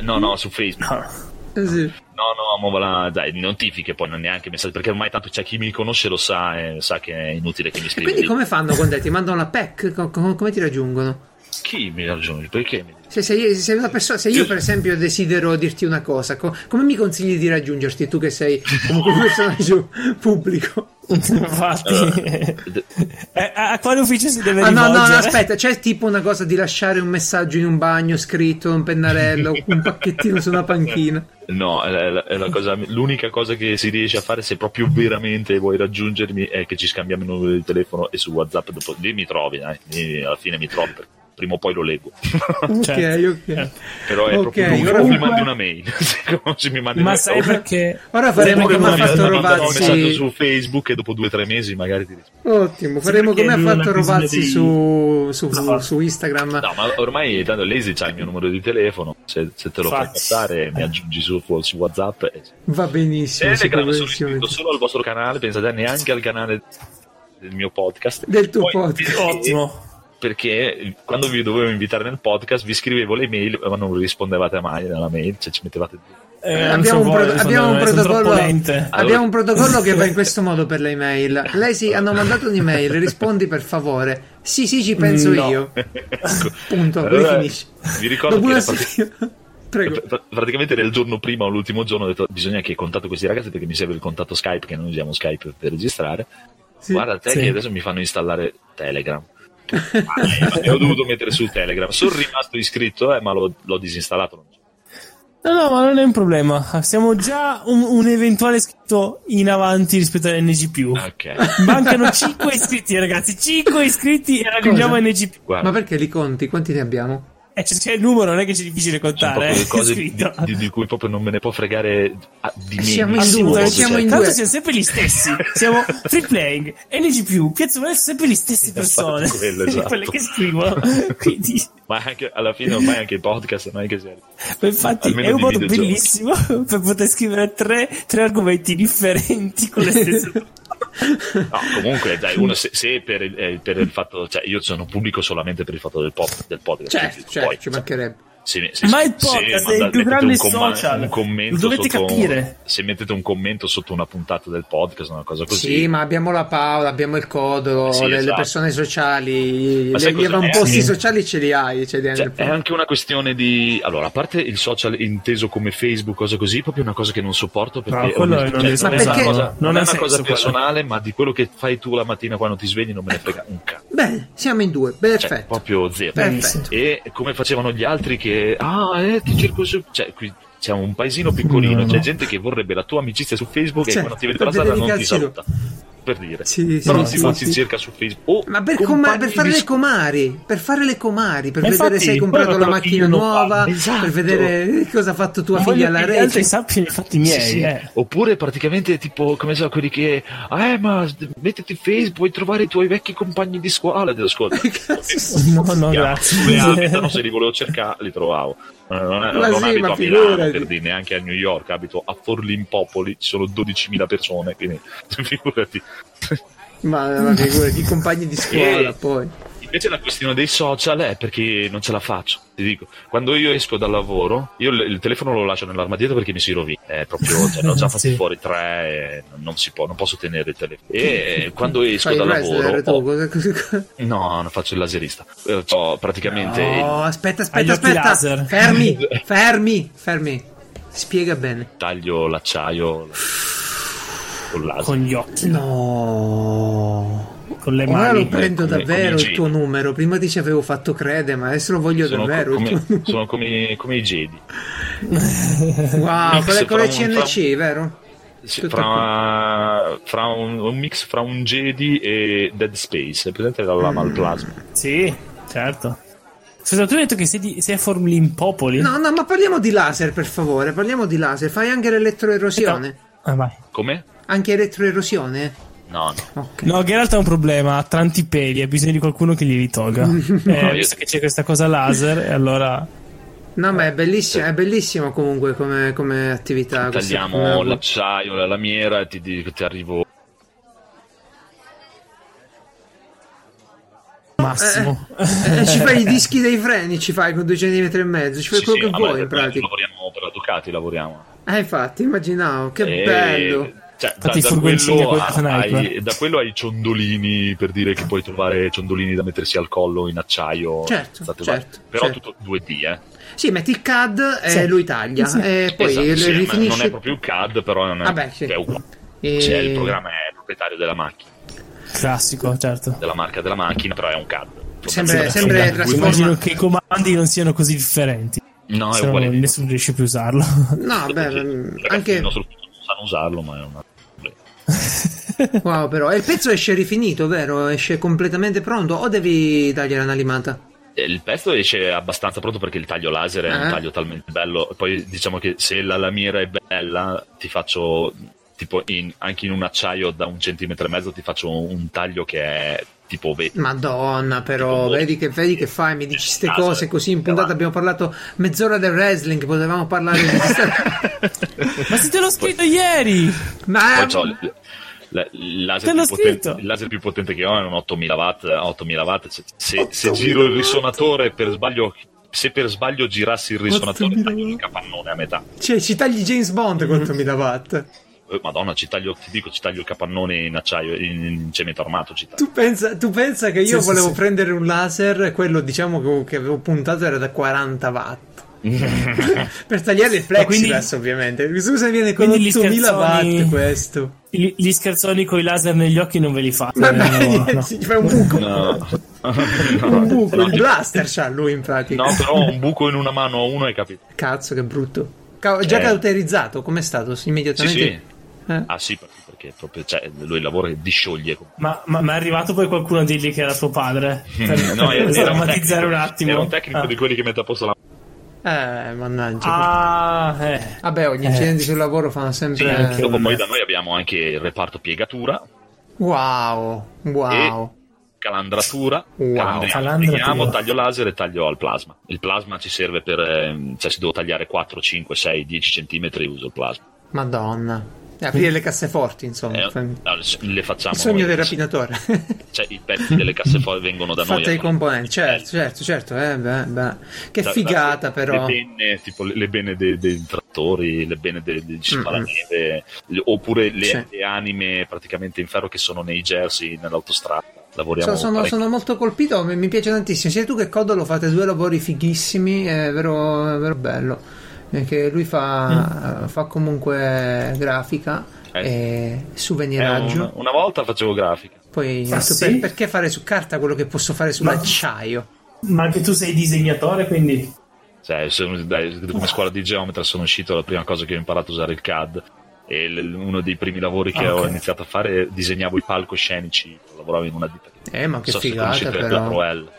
No, no, su Facebook. No. Eh, sì. no, ma voilà, dai, notifiche poi non neanche messaggi, perché ormai tanto c'è chi mi conosce lo sa e sa che è inutile che mi scriva. quindi come fanno con te? Ti mandano la PEC? Co- co- come ti raggiungono? Chi mi raggiunge? Perché? mi- Se, sei, se sei una persona, se io per esempio desidero dirti una cosa, co- come mi consigli di raggiungerti tu che sei comunque un personaggio pubblico? Infatti, d- Eh, a a quale ufficio si deve Ah no, no, no, aspetta, c'è tipo una cosa di lasciare un messaggio in un bagno scritto, un pennarello, un pacchettino su una panchina. No, è la- è la cosa- l'unica cosa che si riesce a fare se proprio veramente vuoi raggiungermi è che ci scambiamo il numero di telefono e su WhatsApp dopo lì mi trovi, dai, lì alla fine mi trovi perché prima o poi lo leggo. Ok, Certo. ok. Però è Ok, proprio ora l'unico che mi mandi una mail. se mi mandi Ma una sai perché? Ora faremo come ha non fatto mandano un messaggio Rovazzi. su Facebook e dopo due o tre mesi magari ti rispondo. Ottimo, faremo come ha fatto Rovazzi di- su, su, No. su Instagram. No, ma ormai tanto Lazy c'ha il mio numero di telefono. Se, se te lo fai passare, mi aggiungi su, su WhatsApp. E... Va benissimo. Telegram sono iscritto solo al vostro canale, pensate neanche al canale del mio podcast. Del tuo Poi- podcast. Ottimo. Perché quando vi dovevo invitare nel podcast vi scrivevo le mail, ma non rispondevate mai nella mail, cioè ci mettevate Eh, non abbiamo, un pro- abbiamo un protocollo. Allora- abbiamo un protocollo che va in questo modo per le email lei sì hanno mandato un'email rispondi per favore sì sì ci penso No. io Ecco. punto Allora, Vi ricordo che una era prati- settimana- prego Pra- praticamente era il giorno prima o l'ultimo giorno ho detto bisogna che contatto questi ragazzi perché mi serve il contatto Skype che non usiamo Skype per registrare Sì. guarda te Sì. che adesso mi fanno installare Telegram e ho dovuto mettere su Telegram sono rimasto iscritto eh, ma l'ho, l'ho disinstallato non so. No, no, ma non è un problema. Siamo già un, un eventuale iscritto in avanti rispetto all'NG. ok Mancano 5 iscritti, ragazzi. 5 iscritti e raggiungiamo Cosa? NG. guarda ma perché li conti quanti ne abbiamo Eh, c'è, c'è il numero, non è che c'è difficile sono contare. proprio Eh. cose di, di- di cui proprio non me ne può fregare ah, di me Siamo in due, cioè, siamo in Tanto due. siamo sempre gli stessi. Siamo free playing, NG, Piazza Uno, sempre le stesse persone. quello, esatto. Quelle che scrivono. Quindi, ma anche alla fine ormai anche i podcast non è che sia ma infatti Almeno è un modo bellissimo per poter scrivere tre, tre argomenti differenti con le stesse No, comunque, dai, uno se, se per, il, eh, per il fatto, cioè, io sono pubblico solamente per il fatto del, pop, del podcast. certo quindi certo poi, ci cioè, mancherebbe se- se- Ma il podcast è il più grande un comma- social. un commento Lo dovete sotto- capire. Se mettete un commento sotto una puntata del podcast, una cosa così. sì ma abbiamo la Paola abbiamo il Codo Sì, le, le esatto. persone sociali Ma le, gli avamposti Eh, sociali ce li hai ce li Cioè, nel è anche una questione di. Allora, a parte il social inteso come Facebook, cose così, è proprio una cosa che non sopporto perché No, quello ogni- non cioè, è- non è una perché- cosa, non è una senso cosa quello. personale, ma di quello che fai tu la mattina quando ti svegli non me ne frega un cazzo. bene siamo in due Cioè, perfetto proprio zero. perfetto E come facevano gli altri che. Ah, eh, ti cerco su. Cioè, qui siamo un paesino piccolino, No, no. c'è gente che vorrebbe la tua amicizia su Facebook Cioè, e quando ti vede per la strada non ti saluta. Per dire. Sì, sì, Però no, si, infatti. si cerca su Facebook. O Ma per, com- per fare di le scuola. comari, per fare le comari, per Ma vedere infatti, se hai comprato la macchina nuova. Esatto. per vedere cosa ha fatto tua Non figlia alla altri rete. sappiano i fatti miei. Sì, sì. eh. Oppure praticamente tipo, come so, quelli che, ah, eh, ma mettiti Facebook, puoi trovare i tuoi vecchi compagni di scuola. Ti ascolta. No, no, grazie. abitano, se li volevo cercare, li trovavo. Eh, Non, è- non sì, abito a Milano, per dire, neanche a New York, abito a Forlimpopoli, ci sono 12.000 persone, quindi figurati. Ma, ma figurati, i compagni di scuola poi. Invece la questione dei social è perché non ce la faccio, ti dico. Quando io esco dal lavoro, io il, telefono lo lascio nell'armadietto perché mi si rovina. È proprio, cioè, ne ho già fatti Sì. fuori tre e non si può, non posso tenere il telefono. E quando esco Fai dal lavoro... cosa- cosa- No, non faccio il laserista. Eh, ho praticamente... No, aspetta, aspetta, aspetta. laser. Fermi, fermi, fermi. Spiega bene. taglio l'acciaio con. Con gli occhi, No. Con le Ora mani. lo prendo come- davvero come il tuo numero. Prima ti ci avevo fatto credere, ma adesso lo voglio sono, davvero. co- il tuo come, sono come, come i Jedi. Wow, Mix con le, con le fra un- fra CNC, vero? Sì, Tutto fra, fra un, un mix fra un Jedi e Dead Space. È presente la lama al plasma? Sì, certo. Scusa, tu hai detto che sei, di, sei a Forlimpopoli? No, no, ma parliamo di laser, per favore. Parliamo di laser. Fai anche l'elettroerosione? Ah, vai. Come? Anche elettroerosione? No, no. Ok. No, Geralt ha un problema, ha tanti peli, ha bisogno di qualcuno che glieli tolga. eh, io- visto che c'è questa cosa laser, e allora... No, ma è bellissimo, è bellissimo comunque come, come attività. Tagliamo come- l'acciaio, la lamiera e ti, ti, ti arrivo. Massimo. Eh, eh, ci fai i dischi dei freni, ci fai con due centimetri e mezzo, ci fai Sì, quello sì, che vabbè, vuoi in pratica. Lavoriamo per la Ducati, lavoriamo. Eh, infatti, immaginavo, che E- bello. Cioè, da, i da quello con la a- sniper. ai, da quello ai ciondolini per dire che puoi trovare ciondolini da mettersi al collo in acciaio. Certo, certo, varie. Però certo. tutto 2D, eh. Sì, metti il CAD e Sì. lui taglia. Sì. E poi Esatto, sì, ma rifinisci. non è proprio il CAD, però non è, Vabbè, sì. è uguale. E- Cioè, il programma è proprietario della macchina, Classico, certo. della marca della macchina, però è un CAD. Sempre, Sì, sempre trasforma- Immagino che i comandi non siano così differenti. No, è uguale. nessuno riesce più a usarlo. No, beh, anche. Il nostro non sanno usarlo, ma è una. Wow, però. E il pezzo esce rifinito, vero? Esce completamente pronto? O devi tagliare una limata? Eh, Il pezzo esce abbastanza pronto perché il taglio laser è Eh. un taglio talmente bello. Poi diciamo che se la lamiera è bella, ti faccio tipo in- anche in un acciaio da un centimetro e mezzo, ti faccio un taglio che è tipo vetro. Madonna, però, Tipo, vedi che, vedi che fai? Mi dici queste cose sì. così in puntata. Abbiamo parlato mezz'ora del wrestling, potevamo parlare di. Ma se te l'ho scritto ieri! Ma Poi la- il laser più potente, il laser più potente che ho è un 8000 watt. 8000 watt. Se, se- se giro il risonatore per sbaglio, se per sbaglio girassi il risonatore, 8000 taglio il capannone a metà. cioè, ci tagli James Bond con 8000 watt. Eh, Madonna, ci taglio, ti dico, ci taglio il capannone in acciaio, in, in cemento armato. Tu pensa, tu pensa che io Sì, sì, volevo sì. prendere un laser, quello diciamo che, che avevo puntato era da 40 watt. Per tagliare il Ma quindi- ovviamente. Scusa, viene con quindi gli 8000 scherzoni- watt questo. Gli, gli scherzoni con i laser negli occhi non ve li fate. Vabbè, no, no. si fa un buco. No. un buco, No, il blaster c'ha lui in pratica. No, però un buco in una mano a uno hai capito. Cazzo, che brutto. Ca- già Eh. cauterizzato, com'è stato? Sì, Immediatamente. sì. Eh? Ah sì, perché, proprio, cioè, lui lavora e discioglie. Ma, ma, ma è arrivato poi qualcuno a dirgli che era tuo padre? Per, No, per era, un tecnico, un attimo. era un tecnico Ah. di quelli che mette a posto la Eh, mannaggia. Ah, eh. Vabbè, gli incidenti sul lavoro fanno sempre. Sì, anche- dopo poi da noi abbiamo anche il reparto piegatura Wow, wow. calandratura, Wow. calandriamo, Calandratura. taglio laser e taglio al plasma. Il plasma ci serve per, ehm, cioè se devo tagliare 4, 5, 6, 10 centimetri uso il plasma. Madonna. E aprire le casseforti, insomma. Eh, il no, le facciamo sogno noi. del rapinatore. Cioè i pezzi delle casseforti vengono da noi. Fatte i componenti, certo, certo, certo. Eh, beh, beh. Che Da- figata, da- però. Le benne, tipo le, le benne dei, dei trattori, le benne dei, dei oppure le, Sì. le anime praticamente in ferro che sono nei jersey, nell'autostrada. Lavoriamo So- sono, sono molto colpito, mi, mi piace tantissimo. Sia tu che Codolo fate due lavori fighissimi, è vero, è vero bello. Perché lui fa, fa comunque grafica Eh. e Eh, souveniraggio. una, una volta facevo grafica. Poi Ah, sì? per- perché fare su carta quello che posso fare sull'acciaio? Ma anche tu sei disegnatore, quindi. Cioè, sono- dai, come scuola di geometra sono uscito, la prima cosa che ho imparato a usare il CAD. E l- uno dei primi lavori che Ah, ho ok. iniziato a fare, disegnavo i palcoscenici, lavoravo in una ditta. che- Eh, ma che so se figata, conoscete la però. Proel.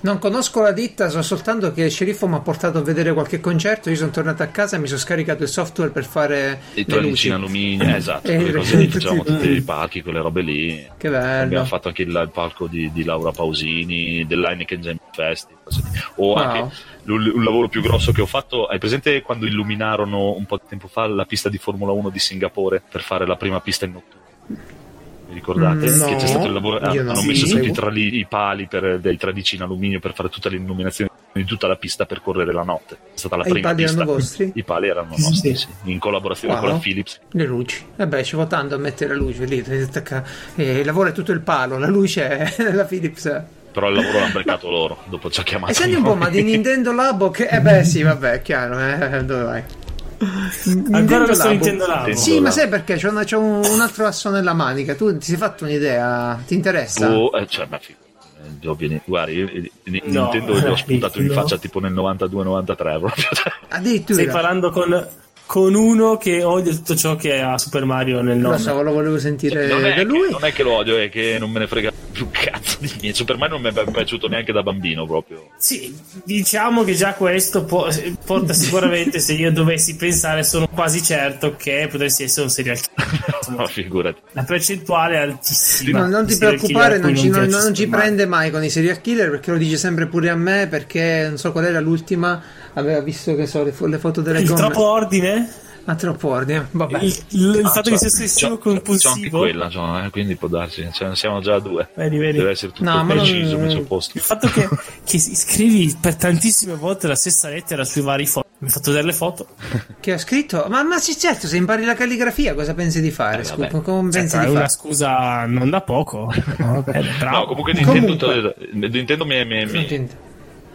Non conosco la ditta, so soltanto che il sceriffo mi ha portato a vedere qualche concerto. Io sono tornato a casa e mi sono scaricato il software per fare I luci. in alluminio, esatto, Eh, quelle cose lì, facevamo tutti i palchi, quelle robe lì. Che bello. Abbiamo fatto anche il, il palco di, di Laura Pausini, dell'Heineken Jam Festival. così. O Wow. anche un lavoro più grosso che ho fatto. Hai presente quando illuminarono un po' di tempo fa la pista di Formula 1 di Singapore per fare la prima pista in notturno? Vi ricordate? Mm, no. che c'è stato il lavoro? ah, hanno Sì. messo tutti i, Seguo. trali- i pali per, dei tradici in alluminio per fare tutta l'illuminazione di tutta la pista per correre la notte. È stata la E i prima pali pista. erano vostri? I pali erano Sì, nostri, sì. in collaborazione Wow. con la Philips. Le luci. Vabbè, ci vuole tanto a mettere la luce lì. eh, il lavoro è tutto il palo, la luce è la Philips. Però il lavoro l'hanno beccato loro. Dopo ci ha chiamato. E senti un po', ma di Nintendo Labo che... Eh beh sì, vabbè, chiaro, eh, dove vai? Ancora questo Nintendo Labo. Nintendo Sì, ma sai perché? C'è, una- c'è un, un altro asso nella manica. Tu ti sei fatto un'idea? Ti interessa? Oh, eh, cioè, ma ni- Guarda, io, eh, ni- No, Nintendo gli ho sputato in faccia tipo nel 92-93 proprio. cioè. Addirittura. Stai parlando con, con uno che odia tutto ciò che ha Super Mario nel Lo nome. so, lo volevo sentire non, è da che, lui. non è che lo odio, è che non me ne frega più cazzo di niente. Super Mario non mi è piaciuto neanche da bambino proprio. Sì, diciamo che già questo po- porta sicuramente, se io dovessi pensare, sono quasi certo che potresti essere un serial killer. Ma figurati. La percentuale è altissima. No, non ti preoccupare, non ci, non- non ci prende mai con i serial killer perché lo dice sempre pure a me. Perché non so qual era l'ultima. Aveva visto che so le, fo- le foto delle Il gomme. troppo ordine? a troppo ordine. Vabbè. Il, il- il Ah, fatto c'ho- che sia ossessivo c'ho- c'ho anche compulsivo. quella, c'ho, eh, quindi può darsi, cioè, siamo già a due. Vedi, vedi. Deve essere tutto No, ma non- preciso, messo a posto. Il fatto che, che scrivi per tantissime volte la stessa lettera sui vari foto. Mi hai fatto vedere le foto. Che ho scritto? Ma, ma sì, certo, se impari la calligrafia, cosa pensi di fare? Eh, Scusa, vabbè. come pensi Cioè, è di una fare? scusa non da poco. No, bravo. No, comunque Nintendo, Comunque. Nintendo mi, mi- mi-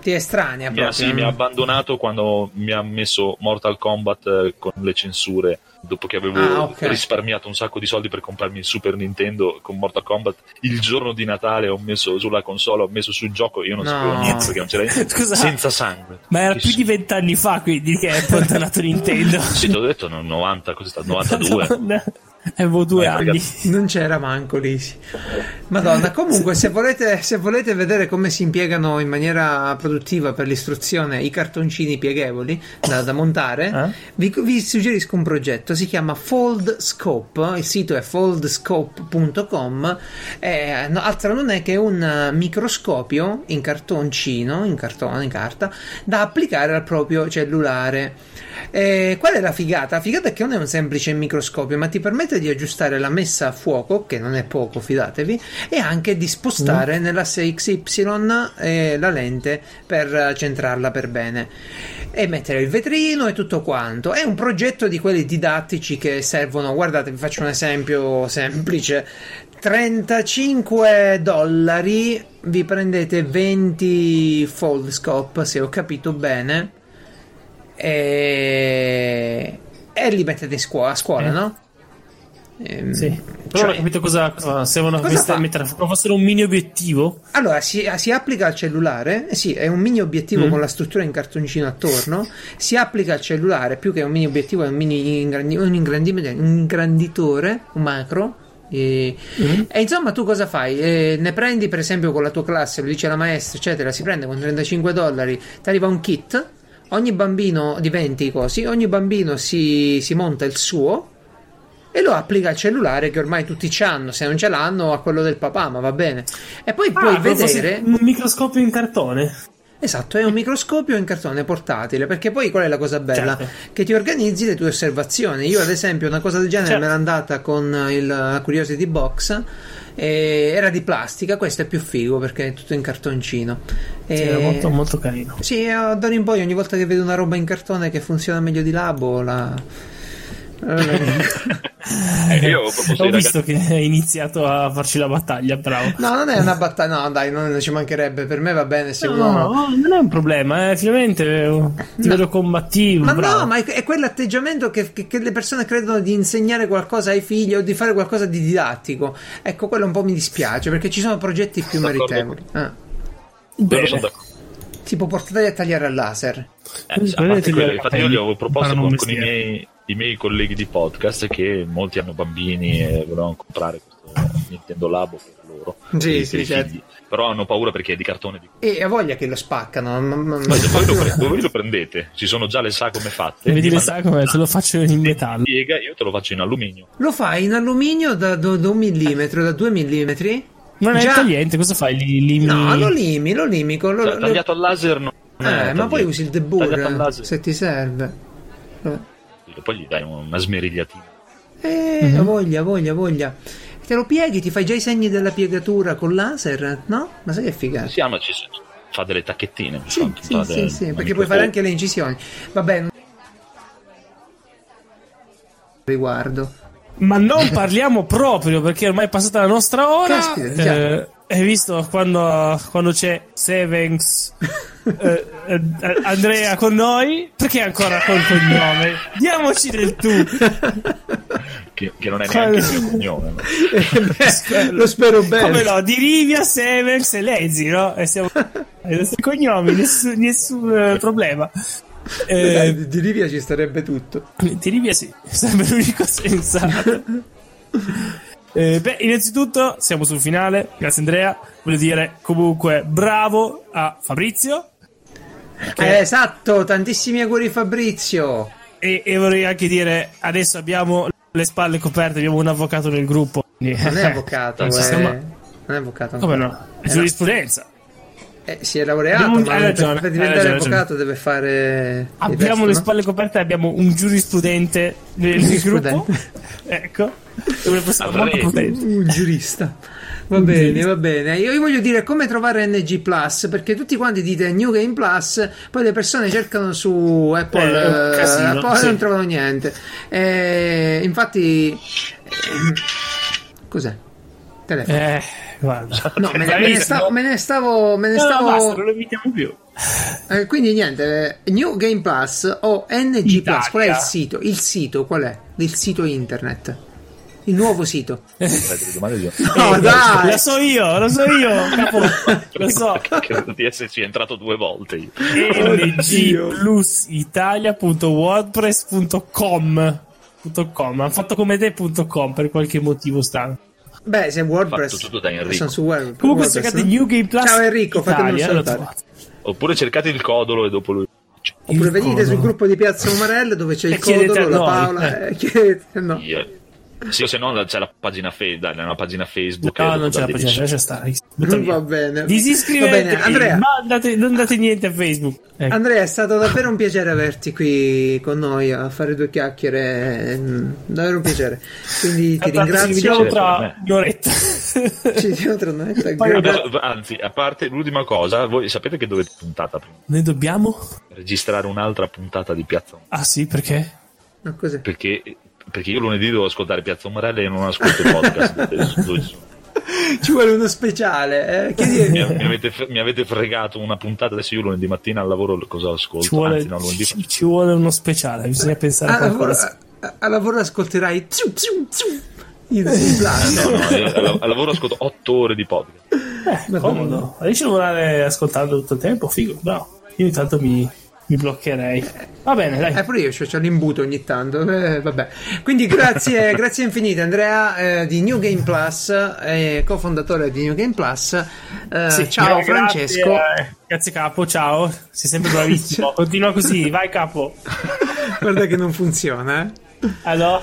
ti, ti estranea mi ha, proprio. sì, mi ha abbandonato quando mi ha messo Mortal Kombat eh, con le censure. Dopo che avevo Ah, ok. risparmiato un sacco di soldi per comprarmi il Super Nintendo con Mortal Kombat, il giorno di Natale ho messo sulla console, ho messo sul gioco, io non No. sapevo niente perché non c'era niente. Scusa. senza sangue. Ma era Che più di vent'anni fa quindi che è abbandonato Nintendo. Sì, ti ho detto no, 90, cosa sta? 92. Madonna. Avevo due Eh, anni. ragazzi. Non c'era manco lì. Madonna, comunque, se volete, se volete vedere come si impiegano in maniera produttiva per l'istruzione i cartoncini pieghevoli da, da montare, Eh? vi, vi suggerisco un progetto. Si chiama Fold Scope. Il sito è foldscope.com. Eh, no, altro non è che un microscopio in cartoncino, in cartone, in carta, da applicare al proprio cellulare. Eh, qual è la figata? La figata è che non è un semplice microscopio, ma ti permette di aggiustare la messa a fuoco, che non è poco, fidatevi, e anche di spostare nell'asse XY eh, la lente per centrarla per bene. E mettere il vetrino e tutto quanto. È un progetto di quelli didattici che servono. Guardate, vi faccio un esempio semplice. 35 dollari vi prendete 20 fold scope se ho capito bene e, e li mettete a scuola Eh. no? Ehm, Sì. Però cioè- capito cosa, cosa servono Cosa queste fa? mettere come fossero un mini obiettivo. Allora, si, si applica al cellulare, eh sì, è un mini obiettivo Mm. con la struttura in cartoncino attorno, si applica al cellulare, più che un mini obiettivo è un mini ingrandi- un, un ingranditore, un macro, e, Mm. e insomma tu cosa fai? Eh, ne prendi per esempio con la tua classe, lo dice la maestra, eccetera, si prende con 35 dollari, ti arriva un kit, ogni bambino diventi così, ogni bambino si, si monta il suo e lo applica al cellulare che ormai tutti c'hanno, se non ce l'hanno a quello del papà, ma va bene. E poi puoi Ah, fosse vedere... un microscopio in cartone. Esatto, è un microscopio in cartone portatile, perché poi qual è la cosa bella? Certo. Che ti organizzi le tue osservazioni. Io ad esempio una cosa del genere Certo. me l'ho andata con il Curiosity Box, era di plastica, questo è più figo perché è tutto in cartoncino. Sì, E- era molto, molto carino. Sì, eh, d'ora in poi ogni volta che vedo una roba in cartone che funziona meglio di labo, la... Eh, io ho proposto Ho visto ragazzi- che hai iniziato a farci la battaglia, bravo. No, non è una battaglia, no dai, non ci mancherebbe, per me va bene se No, uno... no, no, non è un problema, eh, finalmente eh, ti No. vedo combattivo. Ma bravo. no, ma è, è quell'atteggiamento che, che- che le persone credono di insegnare qualcosa ai figli o di fare qualcosa di didattico. Ecco, quello un po' mi dispiace perché ci sono progetti più d'accordo. meritevoli. Ah, sono Bene. d'accordo. tipo portatili a tagliare al laser. Eh, Quindi a parte vedete quello, gli infatti io gli avevo proposto con, con i, miei, i miei colleghi di podcast che molti hanno bambini e volevano comprare questo Nintendo Labo per loro. Sì, sì, certo. Però hanno paura perché è di cartone di E ha voglia che lo spaccano. ma- se poi lo, pre- dove lo prendete? Ci sono già le sagome fatte. Vedi le sagome, te lo faccio in metallo. Piega, io te lo faccio in alluminio. Lo fai in alluminio da, da, da un millimetro, da due millimetri? Non è Già- tagliente, cosa fai? Li, limi... No, lo limi, lo limi con lo, Cioè, lo- tagliato al laser è Eh, ma poi usi il debur se ti serve. Poi gli dai una smerigliatina. Eh, Mhm. ha voglia, voglia, voglia. Te lo pieghi, ti fai già i segni della piegatura con laser, no? Ma sai che figata? Si chiama, ci fa delle tacchettine. Sì, sì, fa sì, del- sì, perché puoi fare anche le incisioni. Vabbè, riguardo. Ma non parliamo proprio perché ormai è passata la nostra ora. Caspita, già. Eh, hai visto quando, quando c'è Sevenx eh, eh, Andrea con noi? Perché ancora col cognome? Diamoci del tu. Che, che non è neanche il mio cognome. no? Beh, lo spero bene. Come no? Di Rivia, Sevenx e Lazy, no? E siamo i nostri cognomi, nessun, nessun eh, problema. Dai, Eh, di- di Livia ci starebbe tutto. di Rivia sì, sarebbe l'unico sensato. Eh, beh, innanzitutto siamo sul finale. Grazie Andrea. Voglio dire comunque bravo a Fabrizio. Eh, esatto, tantissimi auguri Fabrizio. E, e vorrei anche dire adesso abbiamo le spalle coperte, abbiamo un avvocato nel gruppo. quindi- Non è avvocato, non eh. stiamo- Non è avvocato. Come ancora. no? È giurisprudenza. Eh, si è laureato, Abbiamo un- ma ragione, per diventare ragione, avvocato deve fare. Abbiamo testo, le no? spalle coperte, abbiamo un giurispudente nel gruppo. Giurispudente. ecco, una persona molto potente. Un giurista. Va bene, va bene. Io vi voglio dire come trovare NG Plus perché tutti quanti dite New Game Plus, poi le persone cercano su Apple, Eh, un eh, casino, Apple sì. non trovano niente. Eh, infatti, ehm, cos'è? Telefono. Eh, guarda. No, me ne, me ne stavo, me ne stavo, me ne No, stavo- basta, non lo invitiamo più. eh, quindi niente, eh, New Game Plus o NG Italia. Plus, qual è il sito? Il sito qual è? Il sito internet. Il nuovo sito. No, Eh, dai! Lo so io, lo so io, capo. lo so. Credo di esserci entrato due volte io. ngplusitalia.wordpress.com .com. hanno fatto come te.com per qualche motivo strano Beh, se WordPress. Fatto tutto da Enrico. Su Word- comunque WordPress, cercate no? New Game Plus Ciao Enrico, fatemelo salutare. Oppure cercate il codolo e dopo lui. Oppure Il venite codo. sul gruppo di Piazza Umarell dove c'è E il Codolo, la Paola. eh, chiedete- no. Io- Sì, o se no c'è la pagina, fe- dai, una pagina Facebook. No, e non c'è la pagina, lascia stare. Va bene. Disiscrivetevi, Va bene, Andrea. ma date- non date niente a Facebook. Ecco. Andrea, è stato davvero un piacere averti qui con noi a fare due chiacchiere. Davvero un piacere. Quindi ti Guardate, ci vediamo ringrazio. tra un'oretta. Ci vediamo tra un'oretta. Vabbè, anzi, a parte l'ultima cosa, voi sapete che dovete puntata prima? Noi dobbiamo? Registrare un'altra puntata di Piazza. Ah sì, perché? No, cos'è? Perché, perché io lunedì devo ascoltare Piazza Umarella e non ascolto i podcast. ci vuole uno speciale. Eh? Chiedi- mi, mi avete, mi avete fregato una puntata. Adesso io lunedì mattina al lavoro cosa ascolto? Ci vuole, Anzi, no, lunedì ci, ci vuole uno speciale, bisogna pensare a a, lavoro, qualcosa. a- a lavoro ascolterai. Ziu, ziu, ziu, il il blast. No, no, io al, al lavoro ascolto 8 ore di podcast. Eh, comodo. Riesci a lavorare ascoltando tutto il tempo? Figo, no. Io intanto mi, mi bloccherei. Va bene, dai. Eh, pure io c'ho, c'ho l'imbuto ogni tanto. eh, vabbè. Quindi grazie, grazie infinite, Andrea eh, di New Game Plus, eh, cofondatore di New Game Plus. Eh, Sì, ciao grazie, Francesco. eh, Grazie capo, ciao. Sei sempre bravissimo. Continua così, vai capo. Guarda che non funziona. Eh. Allora,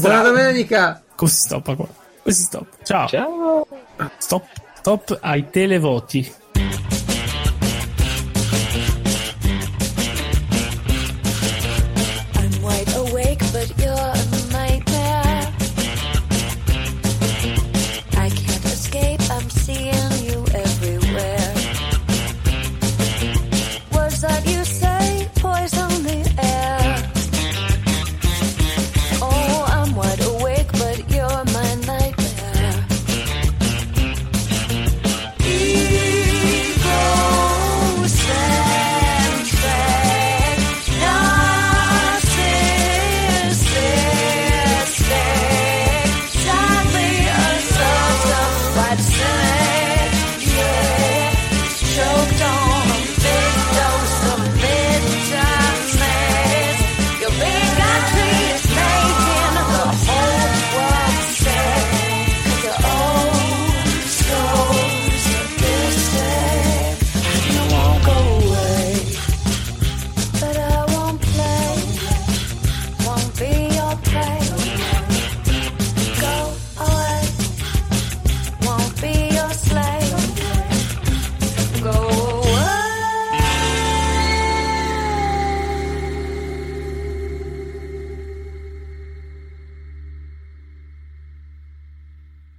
Buona domenica. Come si stoppa qua? Come si stoppa? Ciao. Ciao! Stop. Stop ai televoti.